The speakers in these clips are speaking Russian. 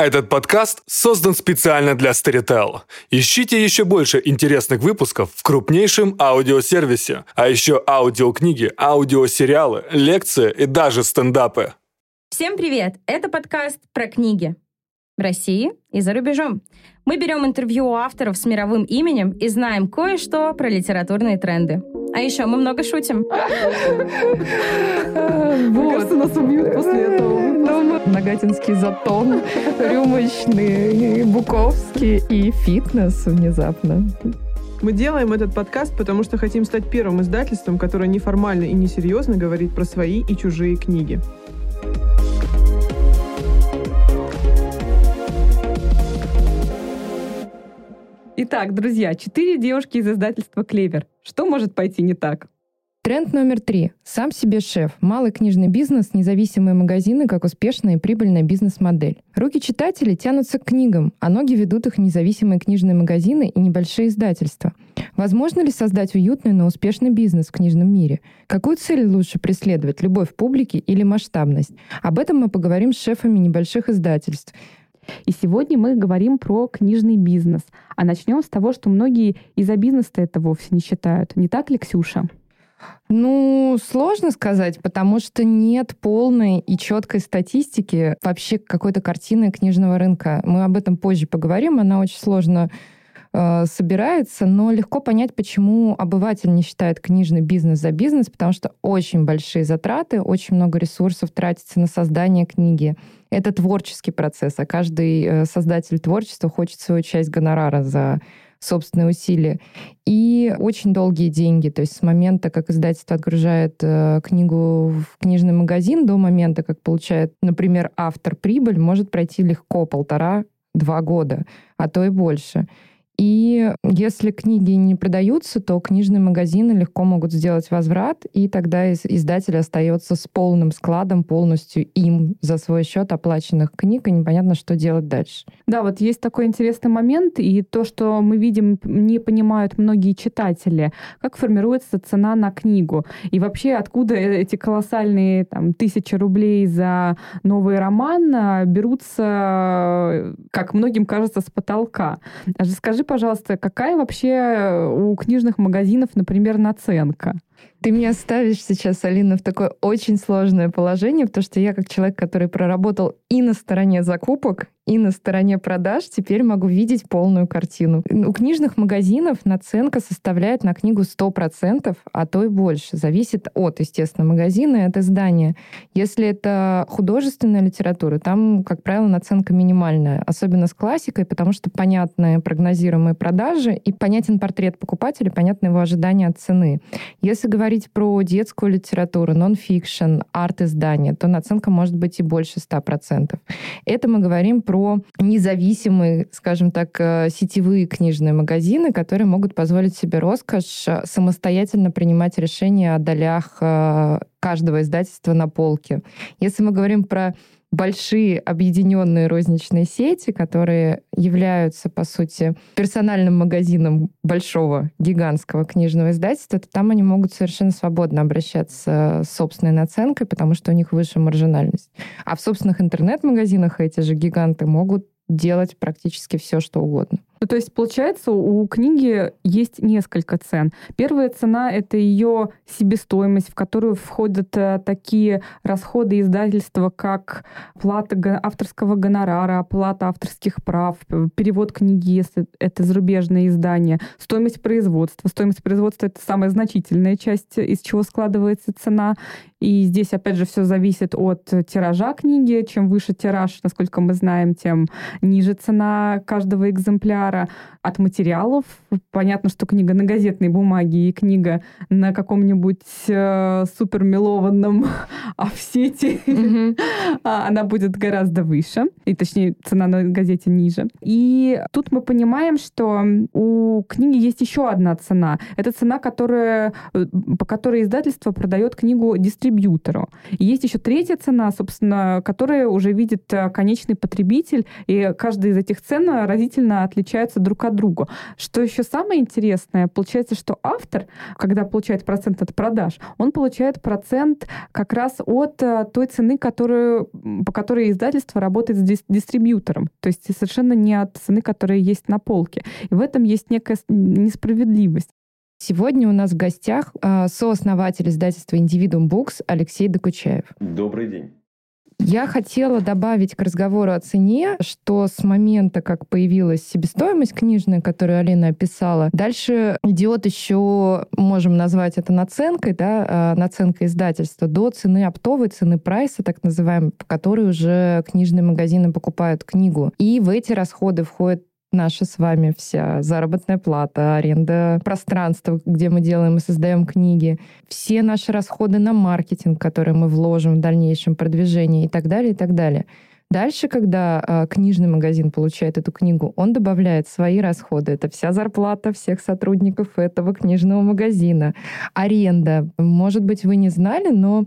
Этот подкаст создан специально для Storytel. Ищите еще больше интересных выпусков в крупнейшем аудиосервисе, а еще аудиокниги, аудиосериалы, лекции и даже стендапы. Всем привет! Это подкаст про книги в России и за рубежом. Мы берем интервью у авторов с мировым именем и знаем кое-что про литературные тренды. А еще мы много шутим. Вот. нас убьют после этого. Нагатинский затон, рюмочный, Буковский и фитнес внезапно. Мы делаем этот подкаст, потому что хотим стать первым издательством, которое неформально и несерьезно говорит про свои и чужие книги. Итак, друзья, четыре девушки из издательства «Клевер». Что может пойти не так? Тренд номер три. Сам себе шеф. Малый книжный бизнес, независимые магазины как успешная и прибыльная бизнес-модель. Руки читателей тянутся к книгам, а ноги ведут их независимые книжные магазины и небольшие издательства. Возможно ли создать уютный, но успешный бизнес в книжном мире? Какую цель лучше преследовать? Любовь публики или масштабность? Об этом мы поговорим с шефами небольших издательств. И сегодня мы говорим про книжный бизнес. А начнем с того, что многие из-за бизнеса это вовсе не считают. Не так ли, Ксюша? Ну, сложно сказать, потому что нет полной и четкой статистики вообще какой-то картины книжного рынка. Мы об этом позже поговорим, она очень сложно э, собирается, но легко понять, почему обыватель не считает книжный бизнес за бизнес, потому что очень большие затраты, очень много ресурсов тратится на создание книги. Это творческий процесс, а каждый э, создатель творчества хочет свою часть гонорара за собственные усилия. И очень долгие деньги. То есть с момента, как издательство отгружает э, книгу в книжный магазин, до момента, как получает, например, автор прибыль, может пройти легко полтора-два года, а то и больше. И если книги не продаются, то книжные магазины легко могут сделать возврат, и тогда издатель остается с полным складом, полностью им за свой счет оплаченных книг, и непонятно, что делать дальше. Да, вот есть такой интересный момент, и то, что мы видим, не понимают многие читатели, как формируется цена на книгу, и вообще откуда э, эти колоссальные там, тысячи рублей за новый роман а, берутся, как многим кажется, с потолка. Даже скажи, пожалуйста, какая вообще у книжных магазинов, например, наценка? Ты меня ставишь сейчас, Алина, в такое очень сложное положение, потому что я как человек, который проработал и на стороне закупок, и на стороне продаж, теперь могу видеть полную картину. У книжных магазинов наценка составляет на книгу 100%, а то и больше. Зависит от, естественно, магазина и от издания. Если это художественная литература, там, как правило, наценка минимальная, особенно с классикой, потому что понятные прогнозируемые продажи и понятен портрет покупателя, понятны его ожидания от цены. Если говорить про детскую литературу, нон-фикшн, арт-издания, то наценка может быть и больше 100%. Это мы говорим про про независимые, скажем так, э, сетевые книжные магазины, которые могут позволить себе роскошь э, самостоятельно принимать решения о долях э, каждого издательства на полке. Если мы говорим про большие объединенные розничные сети, которые являются, по сути, персональным магазином большого гигантского книжного издательства, то там они могут совершенно свободно обращаться с собственной наценкой, потому что у них выше маржинальность. А в собственных интернет-магазинах эти же гиганты могут делать практически все, что угодно. Ну, то есть, получается, у книги есть несколько цен. Первая цена — это ее себестоимость, в которую входят э, такие расходы издательства, как плата авторского гонорара, плата авторских прав, перевод книги, если это зарубежное издание, стоимость производства. Стоимость производства — это самая значительная часть, из чего складывается цена. И здесь, опять же, все зависит от тиража книги. Чем выше тираж, насколько мы знаем, тем ниже цена каждого экземпляра пара от материалов. Понятно, что книга на газетной бумаге и книга на каком-нибудь э, супермелованном офсете, а, она будет гораздо выше. И точнее, цена на газете ниже. И тут мы понимаем, что у книги есть еще одна цена. Это цена, которая, э, по которой издательство продает книгу дистрибьютору. И есть еще третья цена, собственно, которая уже видит э, конечный потребитель, и каждая из этих цен разительно отличается отличаются друг от друга. Что еще самое интересное, получается, что автор, когда получает процент от продаж, он получает процент как раз от э, той цены, которую, по которой издательство работает с дистрибьютором. То есть совершенно не от цены, которая есть на полке. И в этом есть некая несправедливость. Сегодня у нас в гостях э, сооснователь издательства «Индивидуум Букс» Алексей Докучаев. Добрый день. Я хотела добавить к разговору о цене, что с момента, как появилась себестоимость книжная, которую Алина описала, дальше идет еще, можем назвать это наценкой, да, а, наценка издательства, до цены оптовой, цены прайса, так называемой, по которой уже книжные магазины покупают книгу. И в эти расходы входит наша с вами вся заработная плата, аренда пространства, где мы делаем и создаем книги, все наши расходы на маркетинг, которые мы вложим в дальнейшем продвижение и так далее, и так далее. Дальше, когда э, книжный магазин получает эту книгу, он добавляет свои расходы. Это вся зарплата всех сотрудников этого книжного магазина, аренда. Может быть, вы не знали, но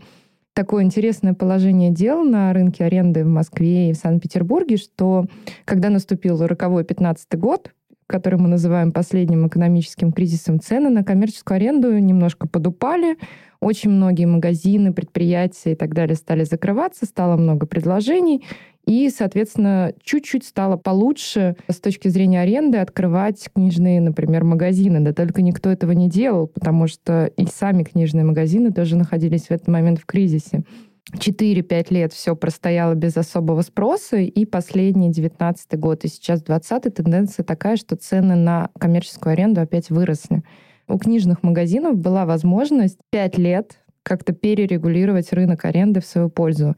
такое интересное положение дел на рынке аренды в Москве и в Санкт-Петербурге, что когда наступил роковой 15 год, который мы называем последним экономическим кризисом, цены на коммерческую аренду немножко подупали. Очень многие магазины, предприятия и так далее стали закрываться, стало много предложений. И, соответственно, чуть-чуть стало получше с точки зрения аренды открывать книжные, например, магазины. Да только никто этого не делал, потому что и сами книжные магазины тоже находились в этот момент в кризисе. 4-5 лет все простояло без особого спроса, и последний 19 год, и сейчас 20 тенденция такая, что цены на коммерческую аренду опять выросли. У книжных магазинов была возможность 5 лет как-то перерегулировать рынок аренды в свою пользу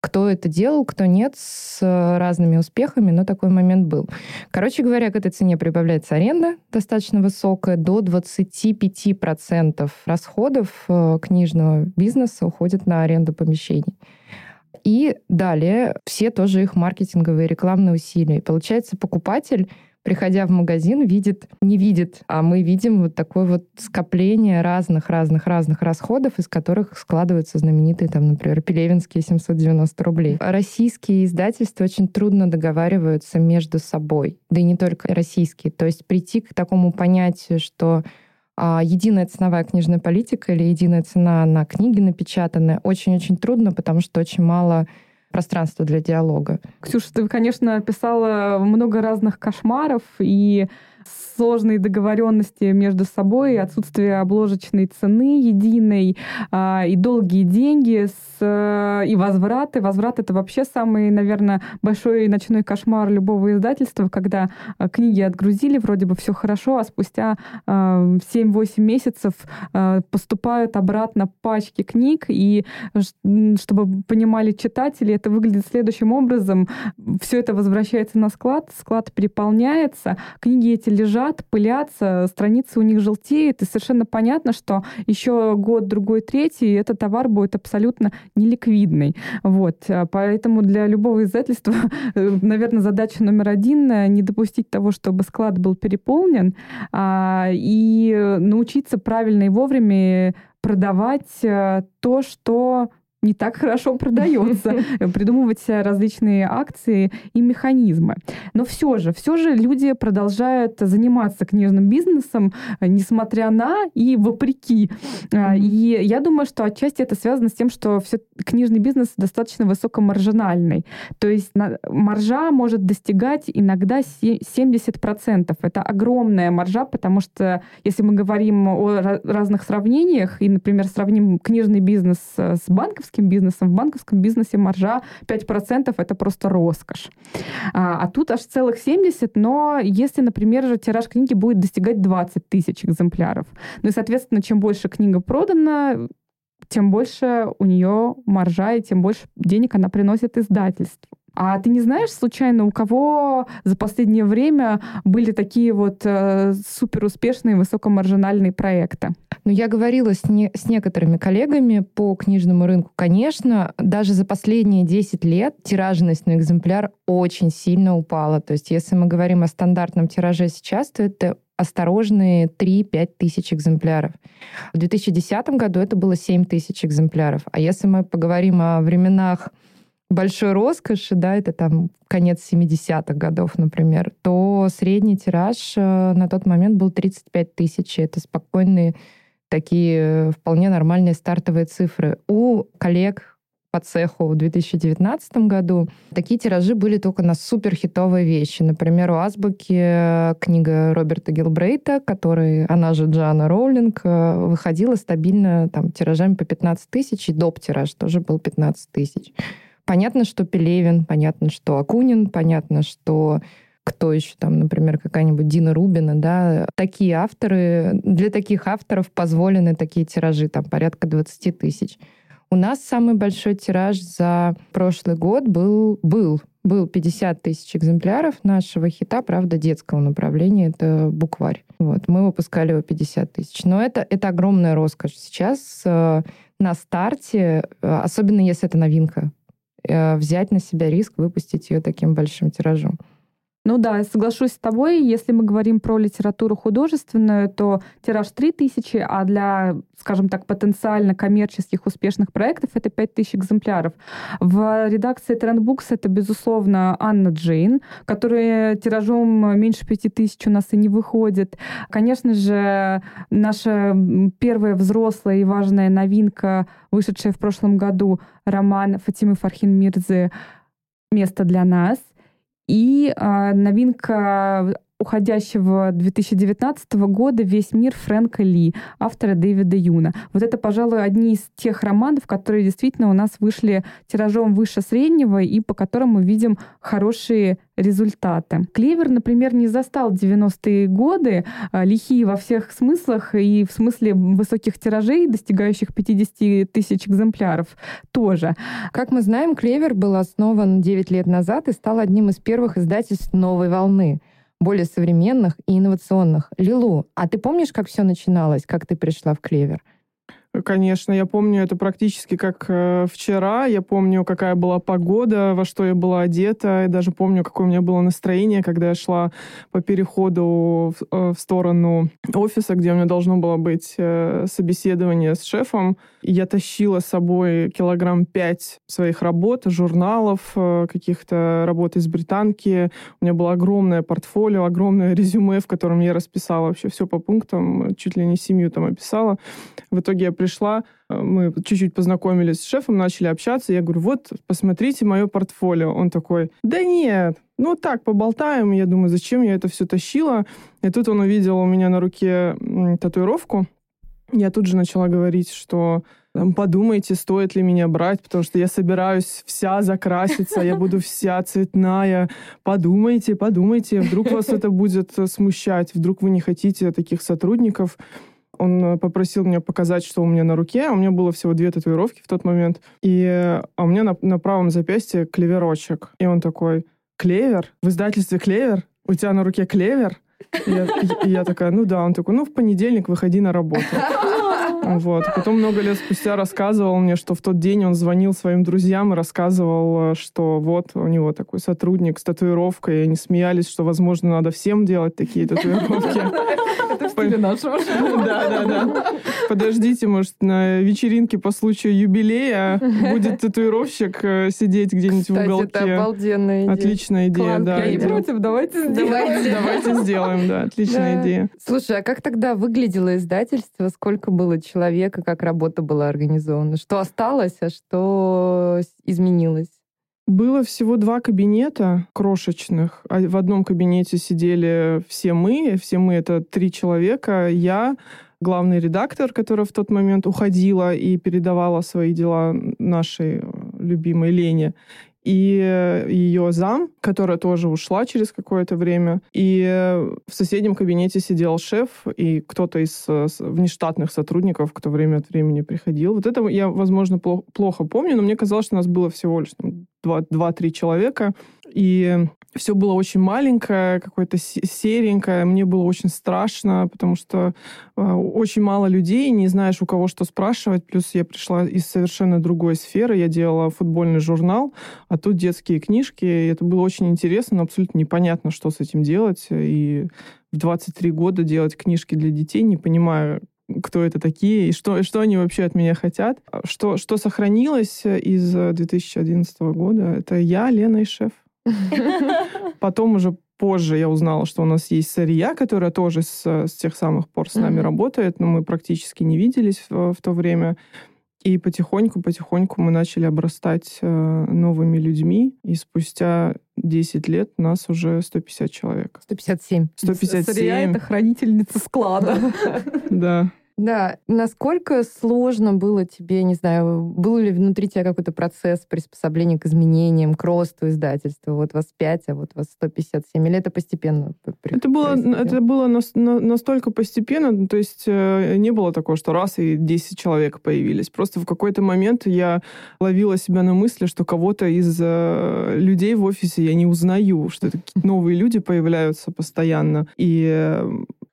кто это делал, кто нет, с разными успехами, но такой момент был. Короче говоря, к этой цене прибавляется аренда достаточно высокая, до 25% расходов э, книжного бизнеса уходит на аренду помещений. И далее все тоже их маркетинговые рекламные усилия. И получается, покупатель приходя в магазин, видит, не видит, а мы видим вот такое вот скопление разных-разных-разных расходов, из которых складываются знаменитые, там, например, пелевинские 790 рублей. Российские издательства очень трудно договариваются между собой, да и не только российские. То есть прийти к такому понятию, что а, единая ценовая книжная политика или единая цена на книги напечатанные очень-очень трудно, потому что очень мало пространство для диалога. Ксюша, ты, конечно, писала много разных кошмаров и сложные договоренности между собой, отсутствие обложечной цены единой а, и долгие деньги с, и возвраты. Возврат — это вообще самый, наверное, большой ночной кошмар любого издательства, когда а, книги отгрузили, вроде бы все хорошо, а спустя а, 7-8 месяцев а, поступают обратно пачки книг, и чтобы понимали читатели, это выглядит следующим образом. Все это возвращается на склад, склад переполняется, книги эти лежат, пылятся, страницы у них желтеют, и совершенно понятно, что еще год, другой, третий, этот товар будет абсолютно неликвидный. Вот. Поэтому для любого издательства, наверное, задача номер один — не допустить того, чтобы склад был переполнен, а, и научиться правильно и вовремя продавать э, то, что не так хорошо продается, придумывать различные акции и механизмы. Но все же, все же люди продолжают заниматься книжным бизнесом, несмотря на и вопреки. А, и я думаю, что отчасти это связано с тем, что все, книжный бизнес достаточно высокомаржинальный. То есть маржа может достигать иногда 70%. Это огромная маржа, потому что если мы говорим о разных сравнениях, и, например, сравним книжный бизнес с банковским, банковским бизнесом. В банковском бизнесе маржа 5% это просто роскошь. А, а тут аж целых 70, но если, например, тираж книги будет достигать 20 тысяч экземпляров. Ну и, соответственно, чем больше книга продана, тем больше у нее маржа и тем больше денег она приносит издательству. А ты не знаешь, случайно, у кого за последнее время были такие вот э, суперуспешные высокомаржинальные проекты? Ну, я говорила с, не, с некоторыми коллегами по книжному рынку. Конечно, даже за последние 10 лет тиражность на экземпляр очень сильно упала. То есть, если мы говорим о стандартном тираже сейчас, то это осторожные 3-5 тысяч экземпляров. В 2010 году это было 7 тысяч экземпляров. А если мы поговорим о временах большой роскоши, да, это там конец 70-х годов, например, то средний тираж э, на тот момент был 35 тысяч. Это спокойные такие вполне нормальные стартовые цифры. У коллег по цеху в 2019 году. Такие тиражи были только на суперхитовые вещи. Например, у Азбуки э, книга Роберта Гилбрейта, который, она же Джана Роулинг, э, выходила стабильно там, тиражами по 15 тысяч, и доп. тираж тоже был 15 тысяч. Понятно, что Пелевин, понятно, что Акунин, понятно, что кто еще там, например, какая-нибудь Дина Рубина, да, такие авторы, для таких авторов позволены такие тиражи, там порядка 20 тысяч. У нас самый большой тираж за прошлый год был, был, был 50 тысяч экземпляров нашего хита, правда, детского направления, это букварь. Вот, мы выпускали его 50 тысяч. Но это, это огромная роскошь. Сейчас э, на старте, э, особенно если это новинка, э, взять на себя риск выпустить ее таким большим тиражом. Ну да, соглашусь с тобой. Если мы говорим про литературу художественную, то тираж 3000, а для, скажем так, потенциально коммерческих успешных проектов это 5000 экземпляров. В редакции Trendbooks это, безусловно, Анна Джейн, которая тиражом меньше 5000 у нас и не выходит. Конечно же, наша первая взрослая и важная новинка, вышедшая в прошлом году, роман Фатимы Фархин Мирзы «Место для нас», и э, новинка уходящего 2019 года «Весь мир» Фрэнка Ли, автора Дэвида Юна. Вот это, пожалуй, одни из тех романов, которые действительно у нас вышли тиражом выше среднего и по которым мы видим хорошие результаты. Клевер, например, не застал 90-е годы, а, лихие во всех смыслах и в смысле высоких тиражей, достигающих 50 тысяч экземпляров, тоже. Как мы знаем, Клевер был основан 9 лет назад и стал одним из первых издательств новой волны более современных и инновационных. Лилу, а ты помнишь, как все начиналось, как ты пришла в Клевер? Конечно, я помню это практически как э, вчера. Я помню, какая была погода, во что я была одета. Я даже помню, какое у меня было настроение, когда я шла по переходу в, э, в сторону офиса, где у меня должно было быть э, собеседование с шефом. И я тащила с собой килограмм пять своих работ, журналов, э, каких-то работ из британки. У меня было огромное портфолио, огромное резюме, в котором я расписала вообще все по пунктам, чуть ли не семью там описала. В итоге я пришла, э, мы чуть-чуть познакомились с шефом, начали общаться. Я говорю, вот, посмотрите мое портфолио. Он такой, да нет, ну так, поболтаем. Я думаю, зачем я это все тащила? И тут он увидел у меня на руке татуировку. Я тут же начала говорить, что подумайте, стоит ли меня брать, потому что я собираюсь вся закраситься, я буду вся цветная. Подумайте, подумайте, вдруг вас это будет смущать, вдруг вы не хотите таких сотрудников. Он э, попросил меня показать, что у меня на руке. А у меня было всего две татуировки в тот момент. И а у меня на, на правом запястье клеверочек. И он такой, клевер? В издательстве клевер? У тебя на руке клевер? Я, я такая, ну да. Он такой, ну в понедельник выходи на работу. Вот. Потом много лет спустя рассказывал мне, что в тот день он звонил своим друзьям и рассказывал, э, что вот у него такой сотрудник с татуировкой, и они смеялись, что, возможно, надо всем делать такие татуировки. Это в стиле нашего Да, да, да. Подождите, может, на вечеринке по случаю юбилея будет татуировщик э, сидеть где-нибудь в уголке. это обалденная идея. Отличная идея, да. Я не против, давайте сделаем. Давайте сделаем, да, отличная идея. Слушай, а как тогда выглядело издательство? Сколько было человека, как работа была организована? Что осталось, а что изменилось? Было всего два кабинета крошечных. А в одном кабинете сидели все мы. Все мы — это три человека. Я, главный редактор, которая в тот момент уходила и передавала свои дела нашей любимой Лене и ее зам, которая тоже ушла через какое-то время. И в соседнем кабинете сидел шеф и кто-то из внештатных сотрудников, кто время от времени приходил. Вот это я, возможно, плохо помню, но мне казалось, что нас было всего лишь два-три человека. И все было очень маленькое, какое-то серенькое. Мне было очень страшно, потому что э, очень мало людей, не знаешь, у кого что спрашивать. Плюс я пришла из совершенно другой сферы. Я делала футбольный журнал, а тут детские книжки. И это было очень интересно, но абсолютно непонятно, что с этим делать. И в 23 года делать книжки для детей, не понимая, кто это такие и что, что они вообще от меня хотят. Что, что сохранилось из 2011 года, это я, Лена и шеф. Потом уже позже я узнала, что у нас есть сырья, которая тоже с, с тех самых пор с нами mm-hmm. работает, но мы практически не виделись в, в то время. И потихоньку-потихоньку мы начали обрастать э, новыми людьми, и спустя 10 лет нас уже 150 человек. 157. 157. Сырья — это хранительница склада. Да. Да, насколько сложно было тебе, не знаю, был ли внутри тебя какой-то процесс приспособления к изменениям, к росту издательства? Вот вас 5, а вот вас 157. Или это постепенно? Это было, это было настолько постепенно, ну, то есть э, не было такого, что раз и 10 человек появились. Просто в какой-то момент я ловила себя на мысли, что кого-то из э, людей в офисе я не узнаю, что это новые люди появляются постоянно. И э,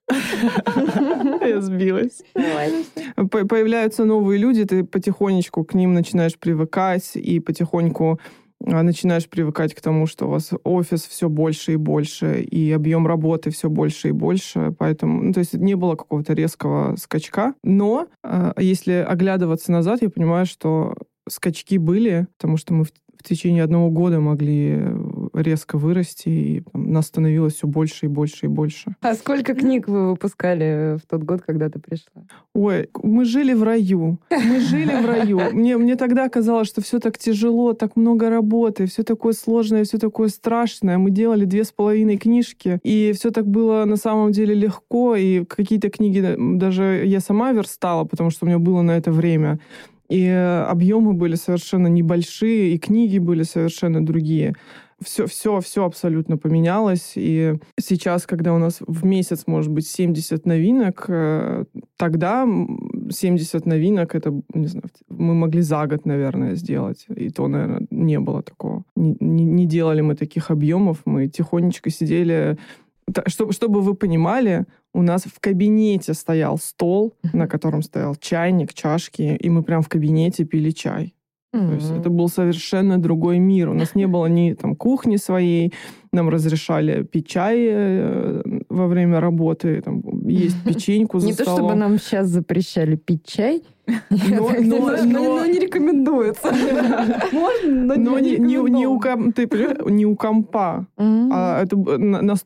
я сбилась. Появляются новые люди, ты потихонечку к ним начинаешь привыкать, и потихоньку а, начинаешь привыкать к тому, что у вас офис все больше и больше, и объем работы все больше и больше, поэтому, ну, то есть не было какого-то резкого скачка. Но а, если оглядываться назад, я понимаю, что скачки были, потому что мы в в течение одного года могли резко вырасти, и там, нас становилось все больше и больше и больше. А сколько книг вы выпускали в тот год, когда ты пришла? Ой, мы жили в раю. Мы жили в раю. Мне, мне тогда казалось, что все так тяжело, так много работы, все такое сложное, все такое страшное. Мы делали две с половиной книжки, и все так было на самом деле легко, и какие-то книги даже я сама верстала, потому что у меня было на это время. И объемы были совершенно небольшие, и книги были совершенно другие. Все, все, все абсолютно поменялось. И сейчас, когда у нас в месяц может быть 70 новинок, э, тогда 70 новинок, это, не знаю, мы могли за год, наверное, сделать. И то, наверное, не было такого. Не, не, не делали мы таких объемов. Мы тихонечко сидели чтобы, чтобы вы понимали, у нас в кабинете стоял стол, на котором стоял чайник, чашки, и мы прям в кабинете пили чай. Mm-hmm. То есть это был совершенно другой мир. У нас не было ни там кухни своей, нам разрешали пить чай э, во время работы, там, есть печеньку за Не столом. то, чтобы нам сейчас запрещали пить чай, но, но, но, не рекомендуется. Можно, но, не, не, не, у, ты, не у компа. А это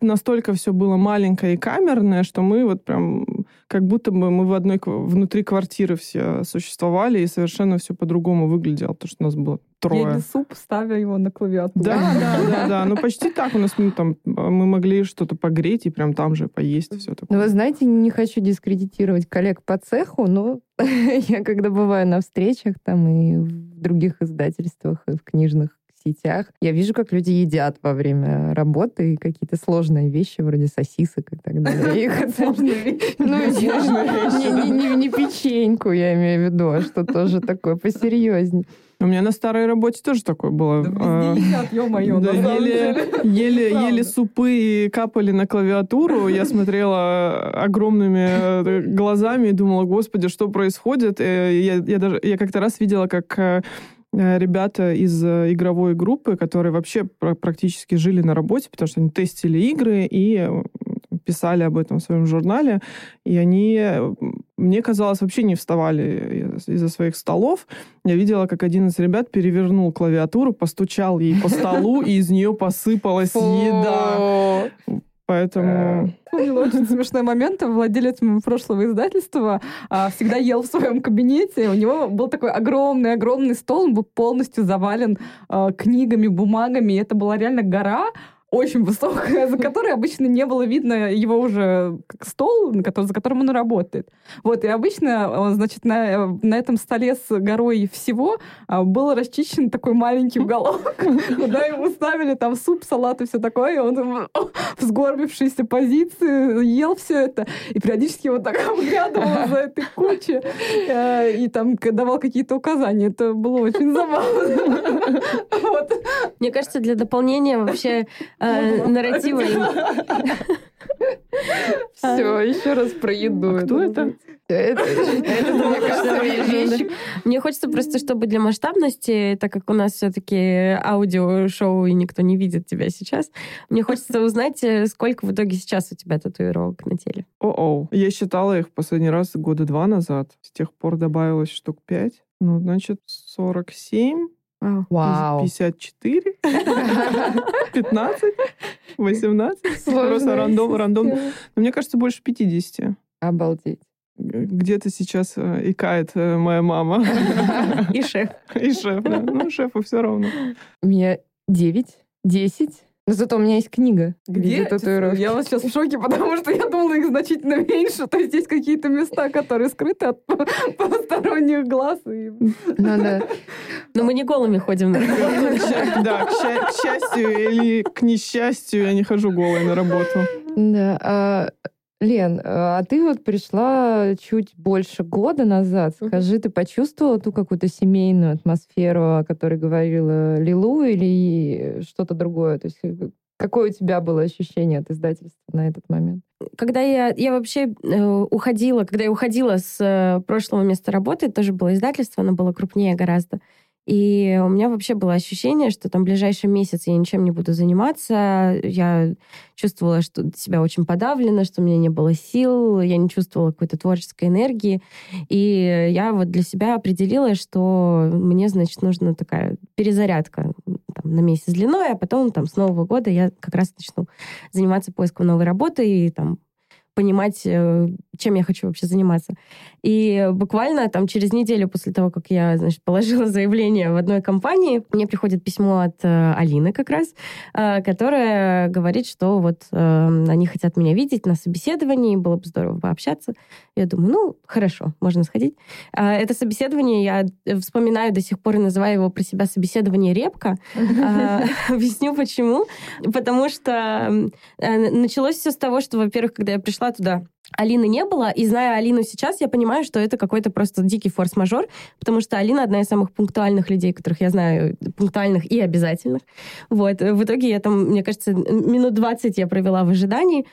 настолько все было маленькое и камерное, что мы вот прям как будто бы мы в одной внутри квартиры все существовали, и совершенно все по-другому выглядело, потому что у нас было трое. Ели суп, ставя его на клавиатуру. Да, да, да, да. Ну, почти так. У нас ну, там, мы могли что-то погреть и прям там же поесть. Все такое. Ну, вы знаете, не хочу дискредитировать коллег по цеху, но я когда бываю на встречах там и в других издательствах, и в книжных сетях. Я вижу, как люди едят во время работы какие-то сложные вещи, вроде сосисок и так далее. Ну, не печеньку, я имею в виду, а что тоже такое посерьезнее. У меня на старой работе тоже такое было. Да, а, едят, ё-моё, да, ели, ели, ели супы и капали на клавиатуру. Я смотрела огромными э, глазами и думала, господи, что происходит? Э, я, я, даже, я как-то раз видела, как э, ребята из игровой группы, которые вообще практически жили на работе, потому что они тестили игры и писали об этом в своем журнале, и они, мне казалось, вообще не вставали из-за своих столов. Я видела, как один из ребят перевернул клавиатуру, постучал ей по столу, и из нее посыпалась еда. Поэтому... Вспомнила очень смешной момент. Владелец прошлого издательства а, всегда ел в своем кабинете. У него был такой огромный-огромный стол, он был полностью завален а, книгами, бумагами. И это была реально гора очень высокая, за которой обычно не было видно его уже как стол, за которым он работает. Вот, и обычно, он, значит, на, на этом столе с горой всего а, был расчищен такой маленький уголок, куда ему ставили там суп, салат и все такое, и он в сгорбившейся позиции ел все это, и периодически вот так оглядывал за этой кучей, э, и там давал какие-то указания. Это было очень забавно. Мне кажется, для дополнения вообще э, нарратива. Все, еще раз про еду. А кто это? Это, это, мне кажется, вещь. Мне хочется просто, чтобы для масштабности, так как у нас все-таки аудиошоу и никто не видит тебя сейчас, мне хочется узнать, э, сколько в итоге сейчас у тебя татуировок на теле. О-о. Я считала их последний раз года два назад. С тех пор добавилось штук пять. Ну, значит, 47, Вау. Вау. 54, 15, 18. Просто рандом, рандом. Но мне кажется, больше 50. Обалдеть. Где-то сейчас э, икает э, моя мама. И шеф. И шеф, да. Ну, шефу все равно. У меня 9, 10. Но зато у меня есть книга, где, Где? татуировки. Я вот сейчас в шоке, потому что я думала их значительно меньше. То есть здесь какие-то места, которые скрыты от посторонних глаз. и- Ну да. Но мы не голыми ходим. Да, к счастью или к несчастью, я не хожу голой на работу. Да. Лен, а ты вот пришла чуть больше года назад. Скажи, ты почувствовала ту какую-то семейную атмосферу, о которой говорила Лилу, или что-то другое? То есть э, какое у тебя было ощущение от издательства на этот момент? Когда я, я вообще э, уходила, когда я уходила с э, прошлого места работы, тоже было издательство, оно было крупнее гораздо. И у меня вообще было ощущение, что там ближайший месяц я ничем не буду заниматься. Я чувствовала, что себя очень подавлена, что у меня не было сил, я не чувствовала какой-то творческой энергии. И я вот для себя определила, что мне, значит, нужна такая перезарядка там, на месяц длиной, а потом там с Нового года я как раз начну заниматься поиском новой работы и там понимать, э, чем я хочу вообще заниматься. И буквально там через неделю после того, как я, значит, положила заявление в одной компании, мне приходит письмо от э, Алины как раз, э, которая говорит, что вот э, они хотят меня видеть на собеседовании, было бы здорово пообщаться. Я думаю, ну, хорошо, можно сходить. А Это собеседование, я вспоминаю до сих пор и называю его про себя собеседование «Репка». А, Объясню почему. Потому что э, началось все с того, что, во-первых, когда я пришла туда, Алины не было, и зная Алину сейчас, я понимаю, что это какой-то просто дикий форс-мажор, потому что Алина одна из самых пунктуальных людей, которых я знаю, пунктуальных и обязательных. Вот. В итоге я там, мне кажется, минут 20 я провела в ожидании.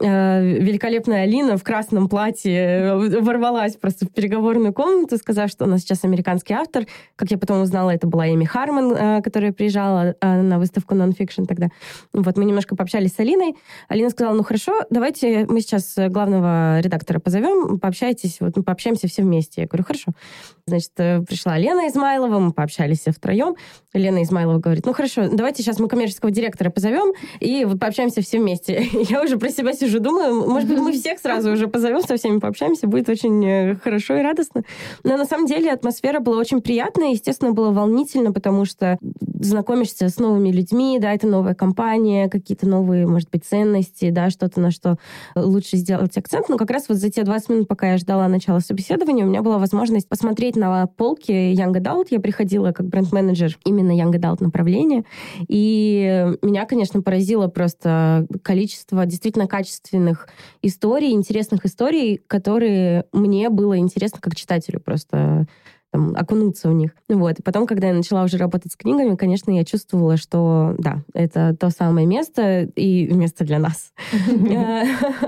Э, Великолепная Алина в красном платье э, ворвалась просто в переговорную комнату, сказав, что она сейчас американский автор. Как я потом узнала, это была Эми Харман, э, которая приезжала на выставку Nonfiction тогда. Вот мы немножко пообщались с Алиной. Алина сказала, ну хорошо, давайте мы сейчас главного редактора позовем, пообщайтесь, вот мы пообщаемся все вместе. Я говорю, хорошо. Значит, пришла Лена Измайлова, мы пообщались втроем. Лена Измайлова говорит, ну хорошо, давайте сейчас мы коммерческого директора позовем и вот пообщаемся все вместе. Я уже про себя сижу, думаю, может быть, мы всех сразу уже позовем, со всеми пообщаемся, будет очень э, хорошо и радостно. Но на самом деле атмосфера была очень приятная, естественно, было волнительно, потому что знакомишься с новыми людьми, да, это новая компания, какие-то новые, может быть, ценности, да, что-то, на что лучше сделать акцент. Но как раз вот за те 20 минут, пока я ждала начала собеседования, у меня была возможность посмотреть на полки Young Adult. Я приходила как бренд-менеджер именно Young Adult направления. И меня, конечно, поразило просто количество действительно качественных историй, интересных историй, которые мне было интересно как читателю просто там, окунуться в них. Вот. И потом, когда я начала уже работать с книгами, конечно, я чувствовала, что да, это то самое место и место для нас. Э,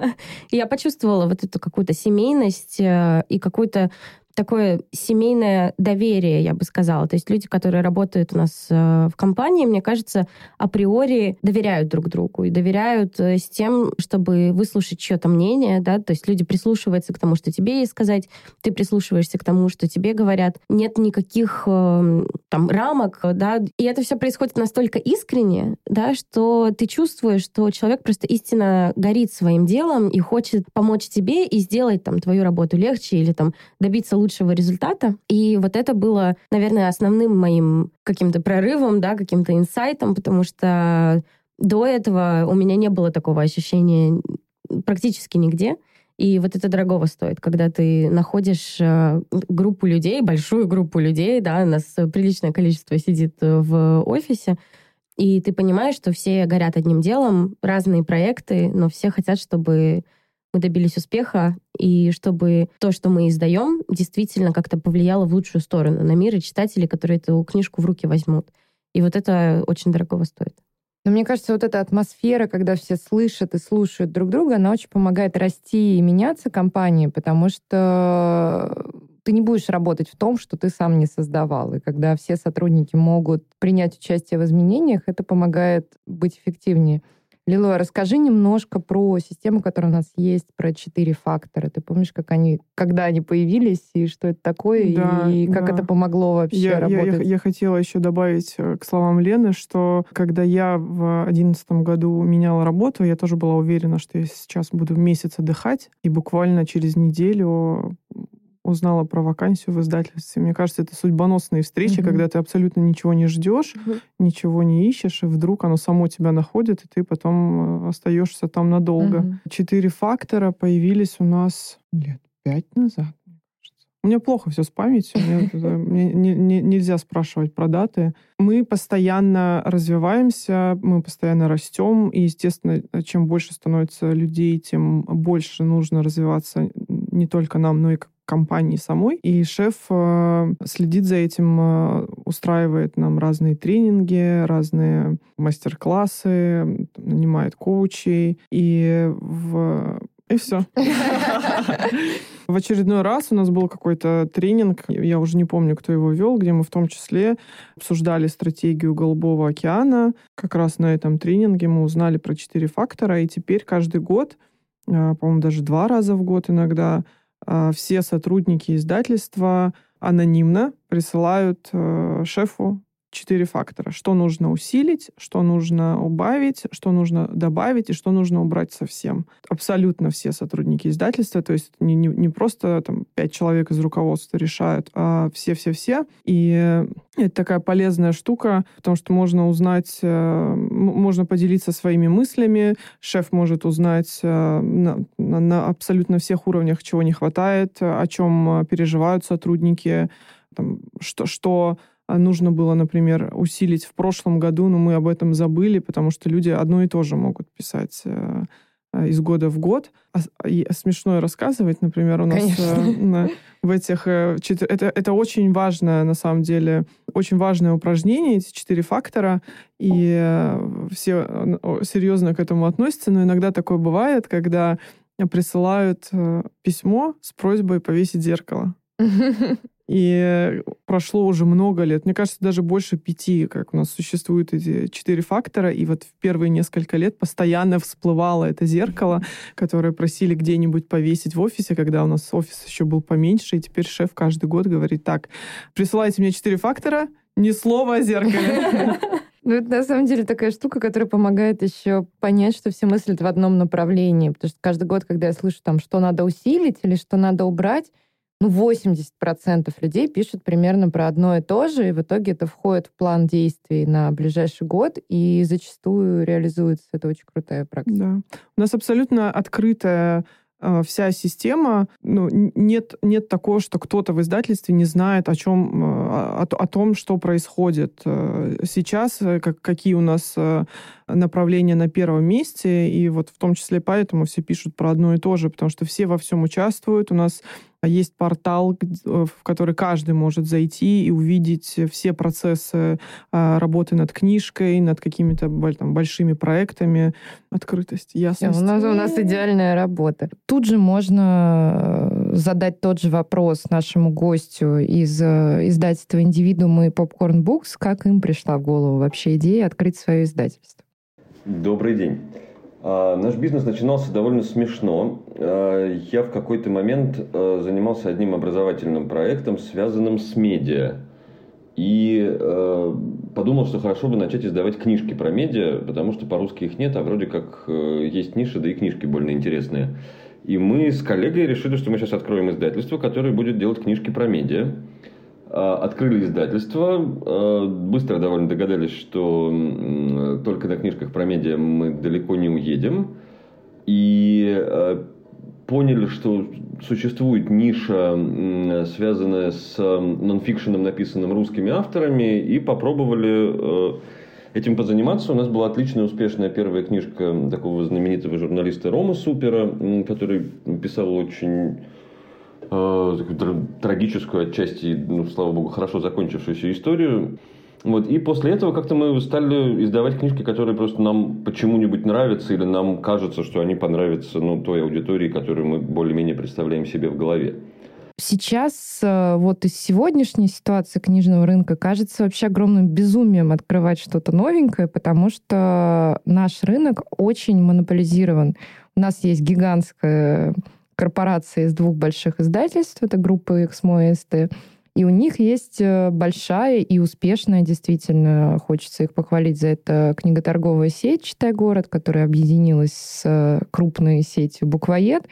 Я почувствовала вот эту какую-то семейность э, и какую-то такое семейное доверие, я бы сказала. То есть люди, которые работают у нас э, в компании, мне кажется, априори доверяют друг другу и доверяют э, с тем, чтобы выслушать чье-то мнение, да, то есть люди прислушиваются к тому, что тебе есть сказать, ты прислушиваешься к тому, что тебе говорят. Нет никаких э, там рамок, да, и это все происходит настолько искренне, да, что ты чувствуешь, что человек просто истинно горит своим делом и хочет помочь тебе и сделать там твою работу легче или там добиться лучшего результата. И вот это было, наверное, основным моим каким-то прорывом, да, каким-то инсайтом, потому что до этого у меня не было такого ощущения практически нигде. И вот это дорогого стоит, когда ты находишь э, группу людей, большую группу людей, да, у нас приличное количество сидит в офисе, и ты понимаешь, что все горят одним делом, разные проекты, но все хотят, чтобы мы добились успеха, и чтобы то, что мы издаем, действительно как-то повлияло в лучшую сторону на мир и читателей, которые эту книжку в руки возьмут. И вот это очень дорогого стоит. Но мне кажется, вот эта атмосфера, когда все слышат и слушают друг друга, она очень помогает расти и меняться компании, потому что ты не будешь работать в том, что ты сам не создавал. И когда все сотрудники могут принять участие в изменениях, это помогает быть эффективнее. Лилуя, расскажи немножко про систему, которая у нас есть, про четыре фактора. Ты помнишь, как они, когда они появились, и что это такое, да, и как да. это помогло вообще я, работать? Я, я, я хотела еще добавить э, к словам Лены, что когда я в одиннадцатом году меняла работу, я тоже была уверена, что я сейчас буду месяц отдыхать, и буквально через неделю узнала про вакансию в издательстве. Мне кажется, это судьбоносные встречи, угу. когда ты абсолютно ничего не ждешь, угу. ничего не ищешь, и вдруг оно само тебя находит, и ты потом э, остаешься там надолго. Угу. Четыре фактора появились у нас лет пять назад. У меня плохо все с памятью, мне, мне не, нельзя спрашивать про даты. Мы постоянно развиваемся, мы постоянно растем, и, естественно, чем больше становится людей, тем больше нужно развиваться не только нам, но и компании самой. И шеф э, следит за этим, э, устраивает нам разные тренинги, разные мастер-классы, нанимает коучей. И в и все. В очередной раз у нас был какой-то тренинг, я уже не помню, кто его вел, где мы в том числе обсуждали стратегию Голубого океана. Как раз на этом тренинге мы узнали про четыре фактора, и теперь каждый год, э, по-моему, даже два раза в год иногда, все сотрудники издательства анонимно присылают э, шефу четыре фактора. Что нужно усилить, что нужно убавить, что нужно добавить и что нужно убрать совсем. Абсолютно все сотрудники издательства, то есть не, не, не просто там пять человек из руководства решают, а все-все-все. И это такая полезная штука, потому что можно узнать, э, можно поделиться своими мыслями, шеф может узнать э, на, на, на абсолютно всех уровнях, чего не хватает, о чем переживают сотрудники, там, что, что нужно было, например, усилить в прошлом году, но мы об этом забыли, потому что люди одно и то же могут писать э, э, из года в год. А, и смешно рассказывать, например, у нас э, в этих... Это, это очень важное, на самом деле, очень важное упражнение, эти четыре фактора, и все серьезно к этому относятся, но иногда такое бывает, когда присылают письмо с просьбой повесить зеркало. И прошло уже много лет, мне кажется, даже больше пяти, как у нас существуют эти четыре фактора, и вот в первые несколько лет постоянно всплывало это зеркало, которое просили где-нибудь повесить в офисе, когда у нас офис еще был поменьше, и теперь шеф каждый год говорит, так, присылайте мне четыре фактора, ни слова о зеркале. Ну, это на самом деле такая штука, которая помогает еще понять, что все мыслят в одном направлении. Потому что каждый год, когда я слышу, там, что надо усилить или что надо убрать, ну, 80% людей пишут примерно про одно и то же, и в итоге это входит в план действий на ближайший год, и зачастую реализуется. Это очень крутая практика. Да. У нас абсолютно открытая а, вся система, ну, нет, нет такого, что кто-то в издательстве не знает о чем, а, о, о том, что происходит э, сейчас, э, как, какие у нас э, направления на первом месте, и вот в том числе поэтому все пишут про одно и то же, потому что все во всем участвуют, у нас есть портал, в который каждый может зайти и увидеть все процессы а, работы над книжкой, над какими-то там, большими проектами. Открытость, ясность. у, нас, у нас идеальная работа. Тут же можно э, задать тот же вопрос нашему гостю из э, издательства «Индивидуум» и «Попкорн Букс». Как им пришла в голову вообще идея открыть свое издательство? Добрый день. А, наш бизнес начинался довольно смешно. А, я в какой-то момент а, занимался одним образовательным проектом, связанным с медиа. И подумал, что хорошо бы начать издавать книжки про медиа, потому что по-русски их нет, а вроде как есть ниши, да и книжки больно интересные. И мы с коллегой решили, что мы сейчас откроем издательство, которое будет делать книжки про медиа. А, открыли издательство, а, быстро довольно догадались, что только на книжках про медиа мы далеко не уедем. И поняли, что существует ниша, связанная с нонфикшеном, написанным русскими авторами, и попробовали этим позаниматься. У нас была отличная, успешная первая книжка такого знаменитого журналиста Рома Супера, который писал очень э, трагическую, отчасти, ну, слава богу, хорошо закончившуюся историю. Вот, и после этого как-то мы стали издавать книжки, которые просто нам почему-нибудь нравятся, или нам кажется, что они понравятся ну, той аудитории, которую мы более-менее представляем себе в голове. Сейчас э, вот из сегодняшней ситуации книжного рынка кажется вообще огромным безумием открывать что-то новенькое, потому что наш рынок очень монополизирован. У нас есть гигантская корпорация из двух больших издательств, это группа Эксмо и СТ, и у них есть э, большая и успешная, действительно, хочется их похвалить за это, книготорговая сеть «Читай город», которая объединилась с э, крупной сетью «Буквоед».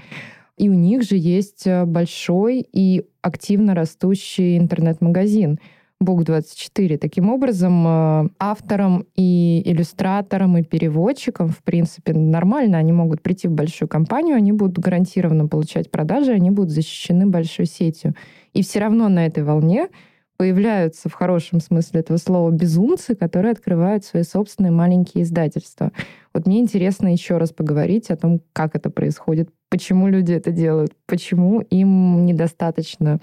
И у них же есть э, большой и активно растущий интернет-магазин Бук24. Таким образом, э, авторам и иллюстраторам и переводчикам, в принципе, нормально. Они могут прийти в большую компанию, они будут гарантированно получать продажи, они будут защищены большой сетью. И все равно на этой волне появляются в хорошем смысле этого слова безумцы, которые открывают свои собственные маленькие издательства. Вот мне интересно еще раз поговорить о том, как это происходит, почему люди это делают, почему им недостаточно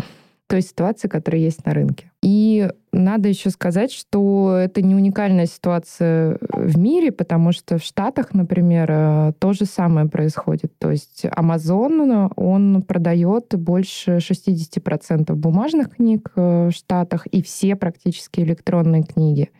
той ситуации, которая есть на рынке. И надо еще сказать, что это не уникальная ситуация в мире, потому что в Штатах, например, э, то же самое происходит. То есть Amazon, он продает больше 60% бумажных книг э, в Штатах и все практически электронные книги.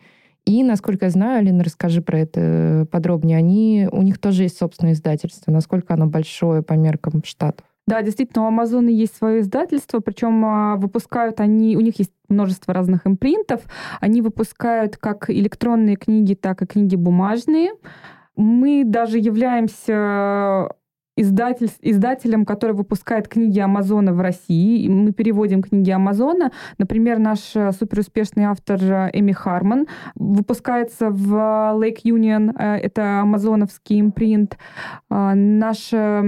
И, насколько я знаю, Алина, расскажи про это подробнее, они, у них тоже есть собственное издательство. Насколько оно большое по меркам штатов? Да, действительно, у Амазона есть свое издательство, причем а, выпускают они, у них есть множество разных импринтов, они выпускают как электронные книги, так и книги бумажные. Мы даже являемся издатель, издателем, который выпускает книги Амазона в России. Мы переводим книги Амазона. Например, наш э, суперуспешный автор э, Эми Харман выпускается в Lake Union. Э, это амазоновский импринт. Наша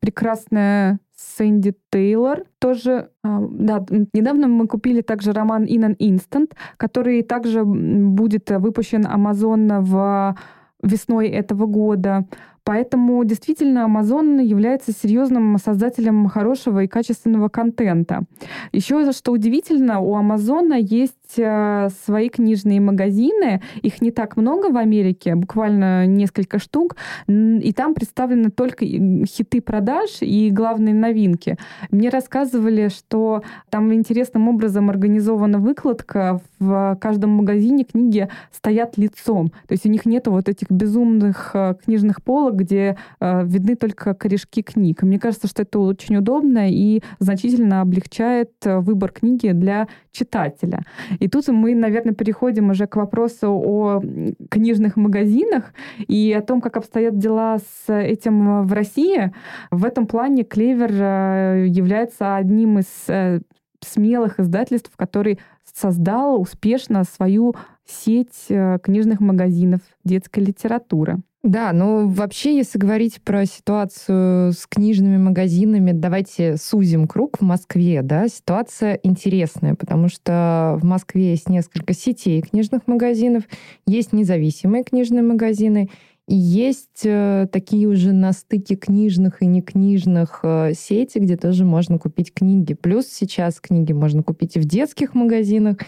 прекрасная Сэнди Тейлор тоже, да, недавно мы купили также роман In an Instant, который также будет выпущен Амазон в весной этого года. Поэтому действительно Amazon является серьезным создателем хорошего и качественного контента. Еще что удивительно, у Amazon есть э, свои книжные магазины. Их не так много в Америке, буквально несколько штук. И там представлены только хиты продаж и главные новинки. Мне рассказывали, что там интересным образом организована выкладка. В каждом магазине книги стоят лицом. То есть у них нет вот этих безумных э, книжных полок, где э, видны только корешки книг. мне кажется, что это очень удобно и значительно облегчает э, выбор книги для читателя. И тут мы, наверное, переходим уже к вопросу о книжных магазинах и о том, как обстоят дела с этим в России. В этом плане Клевер э, является одним из э, смелых издательств, который создал успешно свою сеть книжных магазинов детской литературы. Да, ну вообще, если говорить про ситуацию с книжными магазинами, давайте сузим круг в Москве, да, ситуация интересная, потому что в Москве есть несколько сетей книжных магазинов, есть независимые книжные магазины, и есть э, такие уже на стыке книжных и некнижных э, сети, где тоже можно купить книги. Плюс сейчас книги можно купить и в детских магазинах,